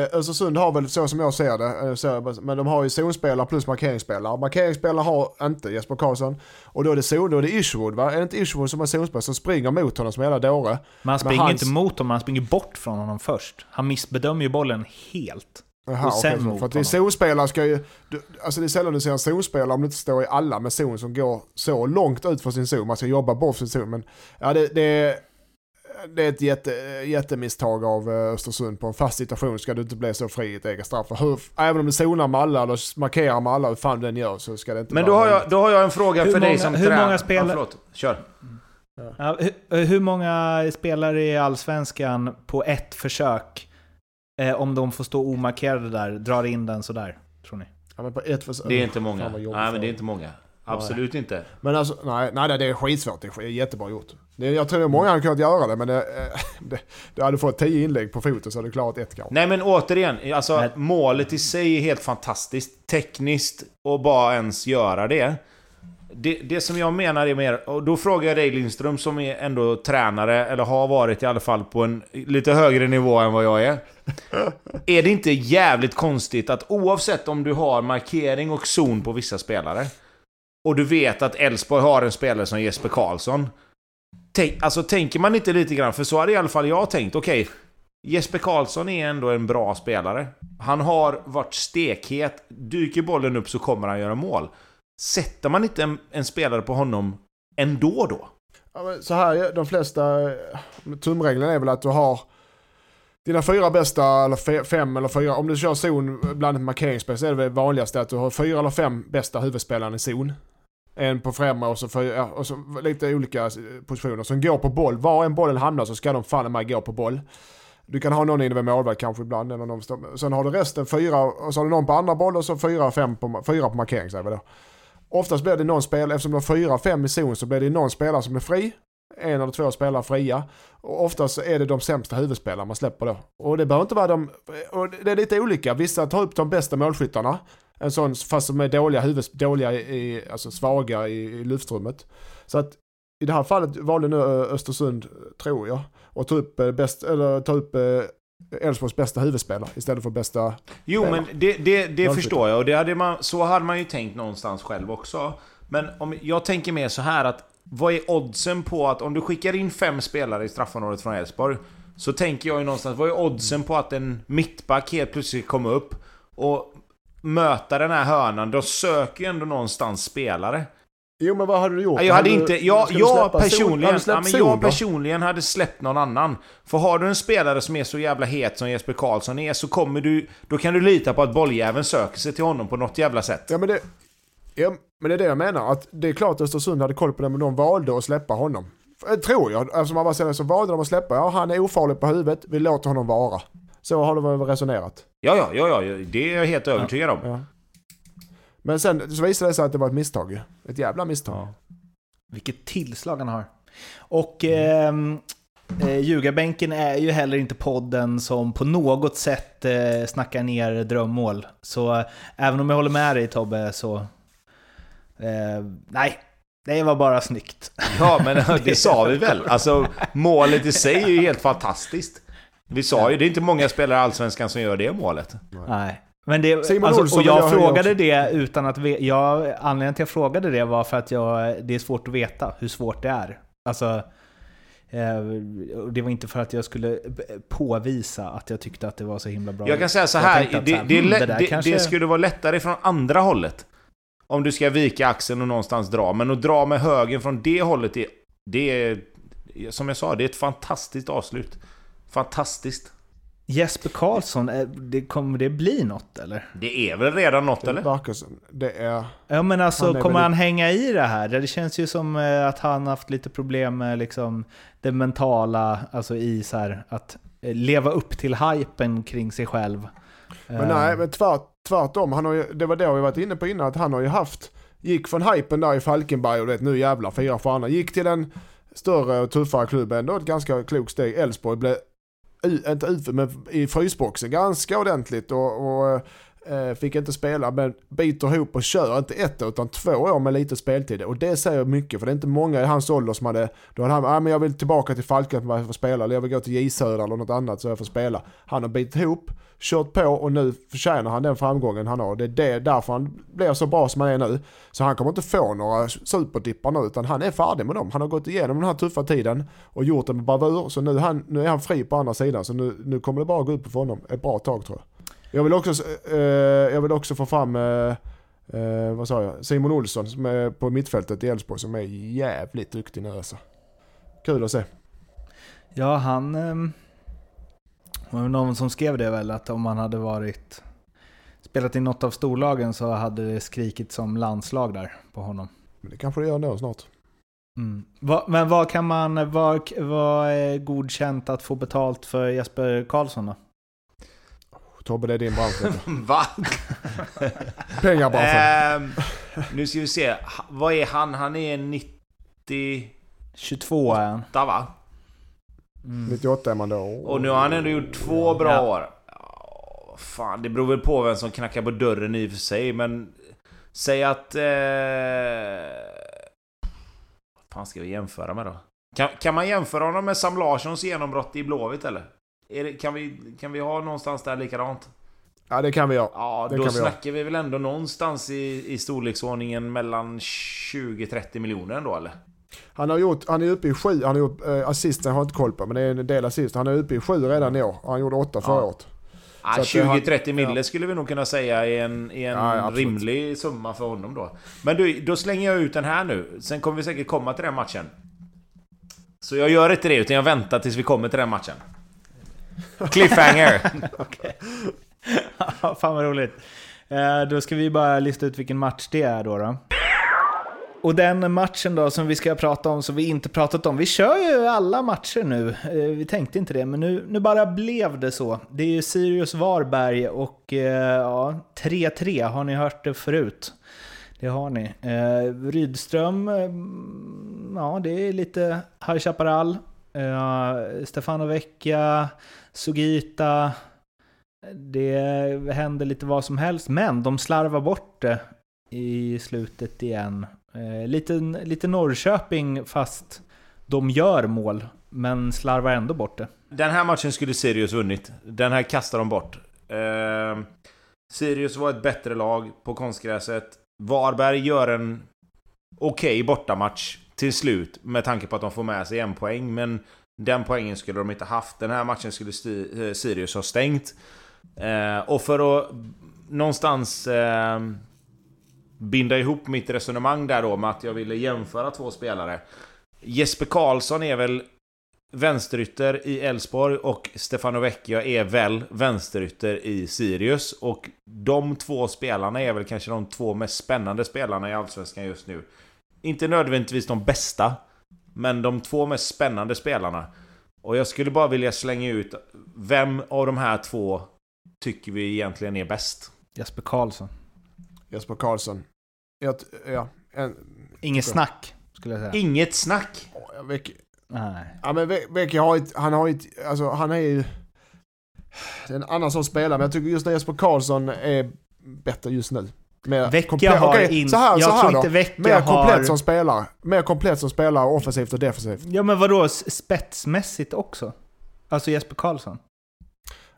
Eh, Östersund har väl så som jag ser det, eh, så, men de har ju zonspelare plus markeringsspelare. Markeringsspelare har inte Jesper Karlsson. Och då är det zon, då är det Isherwood va? Är det inte Isherwood som är zonspelare som springer mot honom som hela dåre? Men han springer hans- inte mot honom, han springer bort från honom först. Han missbedömer ju bollen helt. Jaha, Och sen så- mot för att det är zonspelare ska ju... Du, alltså det är sällan du ser en zonspelare om det inte står i alla med zon som går så långt ut från sin zon. Man ska jobba bort sin zon. Men ja, det, det, det är ett jätte, jättemisstag av eh, Östersund. På en fast situation ska du inte bli så fri i ett eget straff. För hur, även om du zonar med alla eller markerar med alla, hur fan den gör, så ska det inte Men då har, jag, då har jag en fråga Hur för dig många- som hur många spelare- Ja, förlåt. Kör. Ja, hur, hur många spelare i Allsvenskan på ett försök, eh, om de får stå omarkerade där, drar in den sådär? Tror ni? Ja, men på ett förs- Det är inte många. Nej men det är inte många. Absolut inte. Men alltså, nej, nej, nej, det är skitsvårt. Det är jättebra gjort. Det, jag tror att många hade kunnat göra det, men det, eh, det, det hade fått tio inlägg på foten så hade du klarat ett kanske. Nej men återigen, alltså Nej. målet i sig är helt fantastiskt. Tekniskt och bara ens göra det. Det, det som jag menar är mer, och då frågar jag dig Lindström som är ändå tränare, eller har varit i alla fall på en lite högre nivå än vad jag är. Är det inte jävligt konstigt att oavsett om du har markering och zon på vissa spelare, och du vet att Elfsborg har en spelare som Jesper Karlsson. Tänk, alltså tänker man inte lite grann, för så hade i alla fall jag tänkt, okej, Jesper Karlsson är ändå en bra spelare. Han har varit stekhet. Dyker bollen upp så kommer han göra mål. Sätter man inte en, en spelare på honom ändå då? Ja, så här, de flesta, tumreglerna är väl att du har dina fyra bästa, eller fem eller fyra, om du kör zon bland markeringsspel så är det väl vanligaste att du har fyra eller fem bästa huvudspelare i zon. En på främre och så, fyra, och så lite olika eh, positioner som går på boll. Var en bollen hamnar så ska de fan med gå på boll. Du kan ha någon inne vid målvakt kanske ibland. Eller någon, sen har du resten fyra och så har du någon på andra boll och så fyra, fem på, fyra på markering säger vi då. Oftast blir det någon spelare, eftersom de har fyra, fem i zon så blir det någon spelare som är fri. En eller två spelare fria. Och oftast är det de sämsta huvudspelarna man släpper då. Och det behöver inte vara de, och det är lite olika. Vissa tar upp de bästa målskyttarna. En sån, fast som är dåliga, huvuds, dåliga i, alltså svaga i, i luftrummet. Så att i det här fallet valde nu eh, Östersund, tror jag, att ta upp, eh, bäst, eller ta upp eh, Elfsborgs bästa huvudspelare istället för bästa... Jo, Ja. men det, det, det förstår jag. Och det hade man, så hade man ju tänkt någonstans själv också. Men om, jag tänker mer så här att vad är oddsen på att om du skickar in fem spelare i straffområdet från Elfsborg så tänker jag ju någonstans, vad är oddsen på att en mittback helt plötsligt kommer upp och möta den här hörnan? De söker ju ändå någonstans spelare. Jo men vad hade du gjort? Jag hade inte, jag, jag, personligen, ja, men jag personligen hade släppt någon annan. För har du en spelare som är så jävla het som Jesper Karlsson är så kommer du... Då kan du lita på att bolljäveln söker sig till honom på något jävla sätt. Ja men det, ja, men det är det jag menar. Att det är klart att Östersund hade koll på det men de valde att släppa honom. Tror jag. Alltså man bara säger så valde de att släppa. Ja han är ofarlig på huvudet. Vi låter honom vara. Så har de väl resonerat. Ja, ja, ja, ja, det är jag helt övertygad om. Ja. Men sen så visade det sig att det var ett misstag. Ett jävla misstag. Vilket tillslag han har. Och ehm, eh, Ljugarbänken är ju heller inte podden som på något sätt eh, snackar ner drömmål. Så eh, även om jag håller med dig Tobbe så... Eh, nej, det var bara snyggt. Ja, men det sa vi väl. Alltså, målet i sig är ju helt fantastiskt. Vi sa ju, det är inte många spelare i Allsvenskan som gör det målet. Nej. Men det, alltså, och jag frågade det utan att ve- jag, Anledningen till att jag frågade det var för att jag, det är svårt att veta hur svårt det är. Alltså, eh, det var inte för att jag skulle påvisa att jag tyckte att det var så himla bra. Jag kan säga så här, det, så här, det, mm, det där det, kanske- det skulle vara lättare från andra hållet. Om du ska vika axeln och någonstans dra. Men att dra med högen från det hållet, är, det är... Som jag sa, det är ett fantastiskt avslut. Fantastiskt. Jesper Karlsson, eh, det, kommer det bli något eller? Det är väl redan något, Det eller? som. Det är... Ja men alltså, Han kommer väl- han hänga i det här? Det känns ju som eh, att han haft lite problem med liksom det mentala, alltså i så här, att eh, leva upp till hypen kring sig själv. Men Eh, nej, men tvärt, tvärtom. Han har ju, det var det vi varit inne på innan, att han har ju haft, gick från hypen där i Falkenberg och det nu jävlar, fyra stjärnor. Gick till en större och tuffare klubb, ändå ett ganska klokt steg. Elfsborg blev, inte ut, men i frysboxen ganska ordentligt och, och eh, fick inte spela, men biter ihop och kör inte ett år utan två år med lite speltid. Och det säger mycket, för det är inte många i hans ålder som hade, då hade han, ah, men jag vill tillbaka till Falkenberg för att spela, eller jag vill gå till J Södra eller något annat så jag får spela. Han har bitit ihop, kört på och nu förtjänar han den framgången han har. Det är det, därför han blir så bra som han är nu. Så han kommer inte få några superdippar nu, utan han är färdig med dem. Han har gått igenom den här tuffa tiden och gjort det med bravur, så nu, han, nu är han fri på andra sidan. Så nu, nu kommer det bara gå upp för honom ett bra tag tror jag. Jag vill också, eh, jag vill också få fram, eh, eh, vad sa jag, Simon Olsson som är på mittfältet i Elfsborg som är jävligt duktig nu alltså. Kul att se. Ja, han... Ehm, det var någon som skrev det väl, att om han hade varit... Spelat i något av storlagen så hade det skrikit som landslag där på honom. Men det kanske det gör nu snart. Mm. Va, men vad kan man... Vad, vad är godkänt att få betalt för Jesper Karlsson då? Tobbe det är din bransch. Va? Pengabranschen. Ehm, nu ska vi se. Vad är han? Han är 98 22 är han. va? Mm. 98 är man då. Och nu har han ändå gjort två bra Ja. år. Ja, fan, det beror väl på vem som knackar på dörren i och för sig, men... Säg att... Eh, vad fan ska vi jämföra med då? Kan, kan man jämföra honom med Sam Larssons genombrott i Blåvitt eller? Det, kan, vi, kan vi ha någonstans där likadant? Ja det kan vi göra. Ja, Det då kan vi ha. snackar vi väl ändå någonstans i, i storleksordningen mellan 20-30 miljoner ändå eller? Han har gjort, han är uppe i sju, han har gjort eh, assisten har jag inte koll på men det är en del assist. Han är uppe i sju redan i år. Han gjorde åtta förra Ja. året. Ah, har- 20-30 mille ja. skulle vi nog kunna säga är en, är en Ja, ja, rimlig summa för honom då. Men du, då slänger jag ut den här nu. Sen kommer vi säkert komma till den matchen. Så jag gör inte det, utan jag väntar tills vi kommer till den matchen. Cliffhanger! Ja, Fan vad roligt. Eh, Då ska vi bara lista ut vilken match det är då. då. Och den matchen då som vi ska prata om, som vi inte pratat om. Vi kör ju alla matcher nu. Eh, vi tänkte inte det, men nu, nu bara blev det så. Det är ju Sirius Varberg och eh, ja, 3-3. Har ni hört det förut? Det har ni. Eh, Rydström, ja det är lite High Chaparral. Stefano Vecchia, Sugita. Det händer lite vad som helst, men de slarvar bort det i slutet igen. Eh, lite, lite Norrköping fast de gör mål, men slarvar ändå bort det. Den här matchen skulle Sirius vunnit. Den här kastar de bort. Eh, Sirius var ett bättre lag på konstgräset. Varberg gör en okej okay bortamatch till slut med tanke på att de får med sig en poäng. Men den poängen skulle de inte haft. Den här matchen skulle eh, Sirius ha stängt. Eh, och för att någonstans eh, binda ihop mitt resonemang där då med att jag ville jämföra två spelare. Jesper Karlsson är väl vänsterytter i Elfsborg och Stefano Vecchia är väl vänsterytter i Sirius. Och de två spelarna är väl kanske de två mest spännande spelarna i Allsvenskan just nu. Inte nödvändigtvis de bästa, men de två mest spännande spelarna. Och jag skulle bara vilja slänga ut, vem av de här två tycker vi egentligen är bäst? Jesper Karlsson. Jesper Karlsson. Jag, ja, en, Inget snack, skulle jag säga. Inget snack! Veck, Nej. ja men Vecchia har ett, han har ett, alltså han är ju... Det är en annan som spelar, men jag tycker just att Jesper Karlsson är bättre just nu. Mer Vecchia har okay, in... så här, jag så här tror då. inte Vecchia Mer komplett har... som spelare. Mer komplett som spelare, offensivt och defensivt. Ja men vadå, spetsmässigt också? Alltså Jesper Karlsson?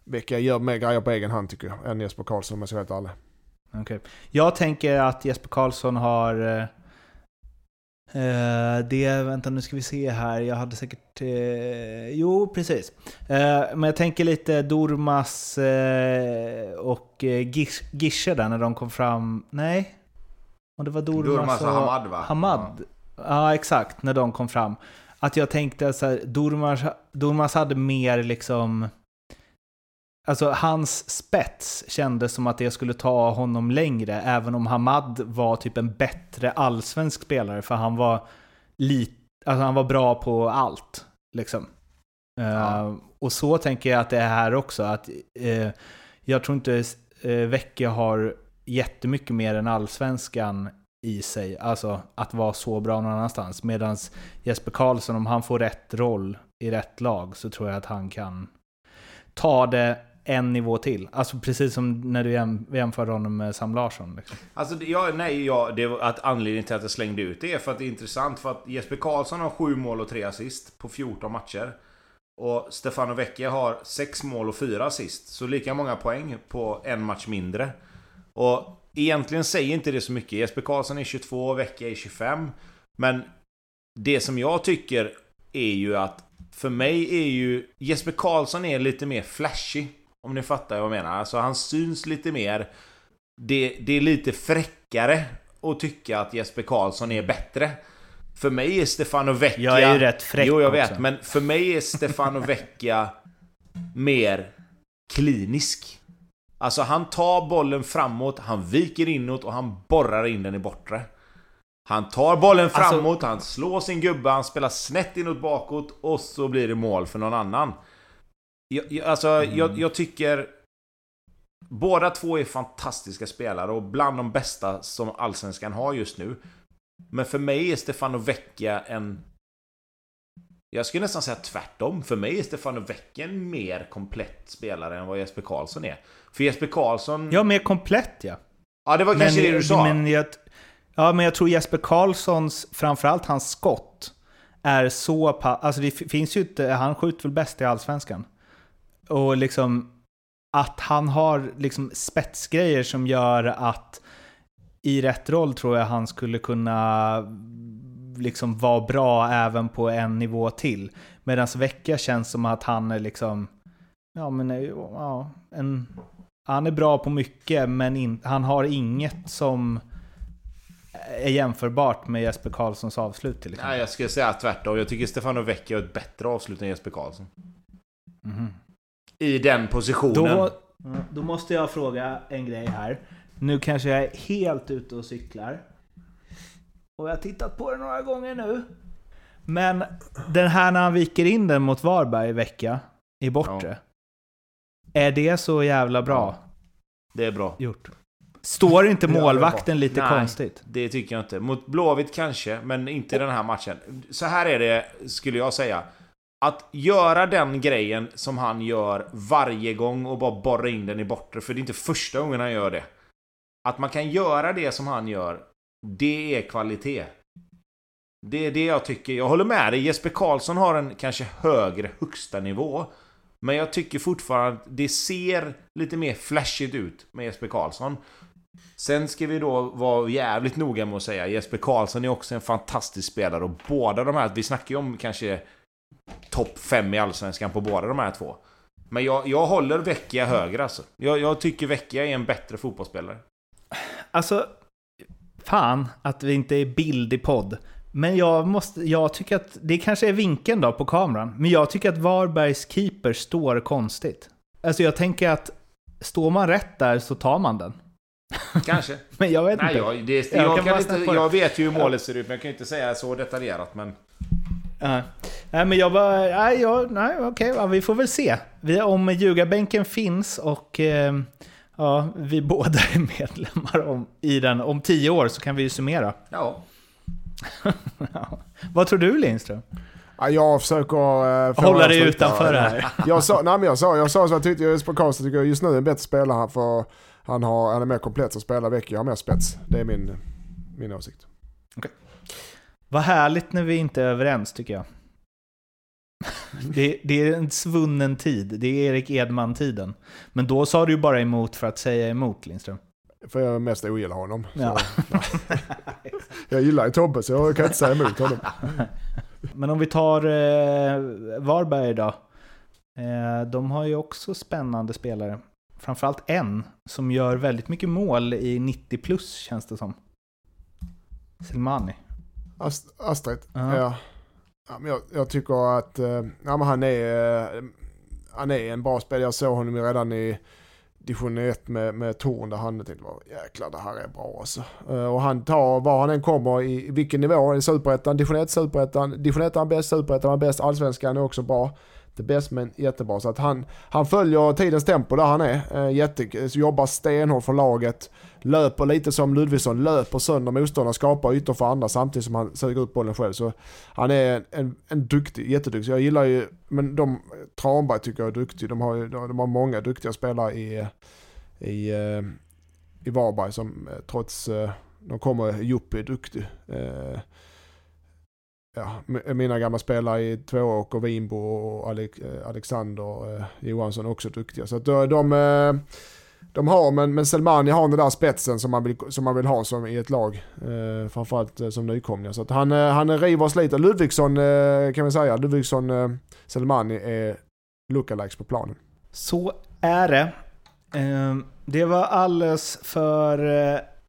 Vecchia gör mer grejer på egen hand tycker jag, än Jesper Karlsson om jag ska vara helt ärlig. Okay. Jag tänker att Jesper Karlsson har... Eh, det, vänta nu ska vi se här, jag hade säkert... Eh, jo, precis. Eh, men jag tänker lite Dormas eh, och eh, Gish, Gische där när de kom fram. Nej? Och det var Dormas, Durmas och Hamad va? Hamad. Ja. ja, exakt. När de kom fram. Att jag tänkte så här, Dormas, Dormas hade mer liksom Alltså hans spets kändes som att det skulle ta honom längre, även om Hamad var typ en bättre allsvensk spelare, för han var, lit, alltså han var bra på allt. Liksom. Ja. Uh, och så tänker jag att det är här också, att uh, jag tror inte uh, Vecchia har jättemycket mer än allsvenskan i sig, alltså att vara så bra någon annanstans. Medan Jesper Karlsson, om han får rätt roll i rätt lag, så tror jag att han kan ta det en nivå till. Alltså precis som när du jämförde honom med Sam Larsson. Liksom. Alltså, ja, nej, ja, det var att anledningen till att jag slängde ut det är för att det är intressant. För att Jesper Karlsson har 7 mål och 3 assist på 14 matcher. Och Stefano Vecchia har 6 mål och 4 assist. Så lika många poäng på en match mindre. Och egentligen säger inte det så mycket. Jesper Karlsson är 22 och Vecchia är 25. Men det som jag tycker är ju att för mig är ju Jesper Karlsson är lite mer flashig. Om ni fattar vad jag menar. Alltså han syns lite mer. Det, det är lite fräckare att tycka att Jesper Karlsson är bättre. För mig är Stefano Vecchia... Jag är ju rätt fräck Jo, jag vet. också. Men för mig är Stefano Vecchia mer klinisk. Alltså han tar bollen framåt, han viker inåt och han borrar in den i bortre. Han tar bollen framåt, alltså, han slår sin gubbe, han spelar snett inåt bakåt och så blir det mål för någon annan. Jag, jag, alltså, mm. jag, jag, tycker... Båda två är fantastiska spelare och bland de bästa som Allsvenskan har just nu. Men för mig är Stefano Vecchia en... Jag skulle nästan säga tvärtom. För mig är Stefano Vecchia en mer komplett spelare än vad Jesper Karlsson är. För Jesper Karlsson... Ja, mer komplett ja. Ja, det var kanske men, det du sa. Men jag, ja, men jag tror Jesper Karlssons, framförallt hans skott, är så pass... Alltså det finns ju inte... Han skjuter väl bäst i Allsvenskan. Och liksom att han har liksom spetsgrejer som gör att i rätt roll tror jag han skulle kunna liksom vara bra även på en nivå till. Medan Vecka känns som att han är liksom, ja men ja, en, han är bra på mycket men in, han har inget som är jämförbart med Jesper Karlssons avslut till exempel. Nej, jag skulle säga tvärtom. Jag tycker Stefano Vecchia har ett bättre avslut än Jesper Karlsson. Mm i den positionen. Då, då måste jag fråga en grej här. Nu kanske jag är helt ute och cyklar. Och jag har tittat på det några gånger nu. Men den här när han viker in den mot Varberg i vecka, i bortre. Ja. Är det så jävla bra? Det är bra. Gjort. Står inte målvakten lite Nej, konstigt? det tycker jag inte. Mot Blåvitt kanske, men inte i den här matchen. Så här är det, skulle jag säga. Att göra den grejen som han gör varje gång och bara borra in den i bortre, för det är inte första gången han gör det. Att man kan göra det som han gör Det är kvalitet. Det är det jag tycker. Jag håller med dig. Jesper Karlsson har en kanske högre högsta nivå. Men jag tycker fortfarande att det ser lite mer flashigt ut med Jesper Karlsson. Sen ska vi då vara jävligt noga med att säga Jesper Karlsson är också en fantastisk spelare och båda de här, vi snackar ju om kanske topp 5 i Allsvenskan på båda de här två. Men jag, jag håller Vecchia högre alltså. Jag, jag tycker Vecchia är en bättre fotbollsspelare. Alltså, fan att vi inte är bild i podd. Men jag, måste, jag tycker att det kanske är vinkeln då på kameran. Men jag tycker att Varbergs keeper står konstigt. Alltså jag tänker att står man rätt där så tar man den. Kanske. Men jag vet Nej, inte. jag, det, Jag jag, kan inte, jag vet ju hur målet ser ut, men jag kan ju inte säga så detaljerat. Men Ja. Nej men jag var, nej, jag, nej okej, ja, vi får väl se. Vi, om ljugarbänken finns och eh, ja, vi båda är medlemmar om, i den om tio år så kan vi ju summera. ja. Vad tror du Lindström? Ja, jag försöker... Få Hålla dig utanför det här. Jag sa, nej men jag sa, jag sa så att jag tyckte Jesper Karlsson tycker jag just nu är en bättre spelare för han, har, han är mer komplett som spelare. Vecchia har mer spets. Det är min, min åsikt. Vad härligt när vi inte är överens tycker jag. Det, det är en svunnen tid. Det är Erik Edman-tiden. Men då sa du ju bara emot för att säga emot Lindström. För jag mest ogillar honom. Så, Ja. Jag gillar ju Tobbe så jag kan inte säga emot honom. Men om vi tar eh, Varberg då. Eh, de har ju också spännande spelare. Framförallt en som gör väldigt mycket mål i 90 plus känns det som. Selmani. Ast, Astrid, Ja. ja. ja men jag, jag tycker att eh, ja, men han, är, eh, han är en bra spelare. Jag såg honom ju redan i division 1 med, med Torn där han tänkte var jäklar det här är bra alltså. Eh, Och han tar var han än kommer i, vilken nivå, i superettan, division 1, superettan, division 1 är han bäst, superettan är han bäst, allsvenskan är också bra. Inte bäst men jättebra. Så att han, han följer tidens tempo där han är. Eh, jätte, jobbar stenhårt för laget. Löper lite som Ludvigsson, löper sönder motståndare, skapar ytor för andra samtidigt som han suger ut bollen själv. Så han är en, en, en duktig, jätteduktig. Jag gillar ju, men de, Tranberg tycker jag är duktig. De har, de har många duktiga spelare i, i, eh, i Varberg som eh, trots, eh, de kommer, Juppe är duktig. Ja, mina gamla spelare i Tvååker, Winbo och Alexander Johansson är också duktiga. Så att de, de, har, men, men Selmani har den där spetsen som man vill, som man vill ha som i ett lag. Eh, framförallt eh, som nykomlingar. Så att han, eh, han river och sliter. Ludvigsson eh, kan vi säga, Ludvigsson, eh, Selmani är lookalikes på planen. Så är det. Eh, det var alldeles för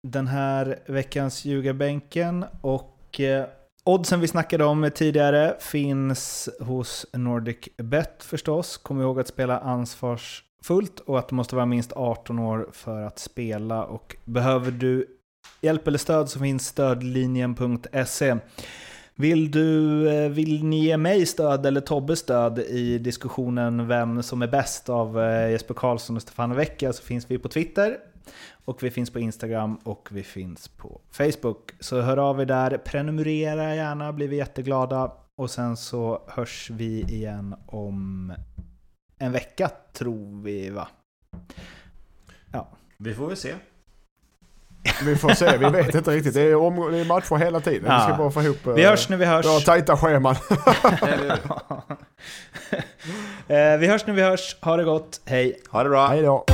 den här veckans ljugarbänken och eh, oddsen vi snackade om tidigare finns hos Nordic Bet förstås. Kom ihåg att spela ansvars fullt och att du måste vara minst 18 år för att spela och behöver du hjälp eller stöd så finns stödlinjen.se. Vill, du, eh, vill ni ge mig stöd eller Tobbe stöd i diskussionen vem som är bäst av eh, Jesper Karlsson och Stefan Vecchia så finns vi på Twitter. Och vi finns på Instagram och vi finns på Facebook. Så hör av er där, prenumerera gärna, blir vi jätteglada. Och sen så hörs vi igen om en vecka tror vi va? Vi får väl se. Vi får se, vi vet inte riktigt. Det är, om, det är matcher hela tiden. Vi ska Ja. bara få ihop... eh, Vi hörs när vi hörs. Vi har tajta scheman. Eh, vi hörs när vi hörs. Ha det gott. Hej. Ha det bra. Hej då.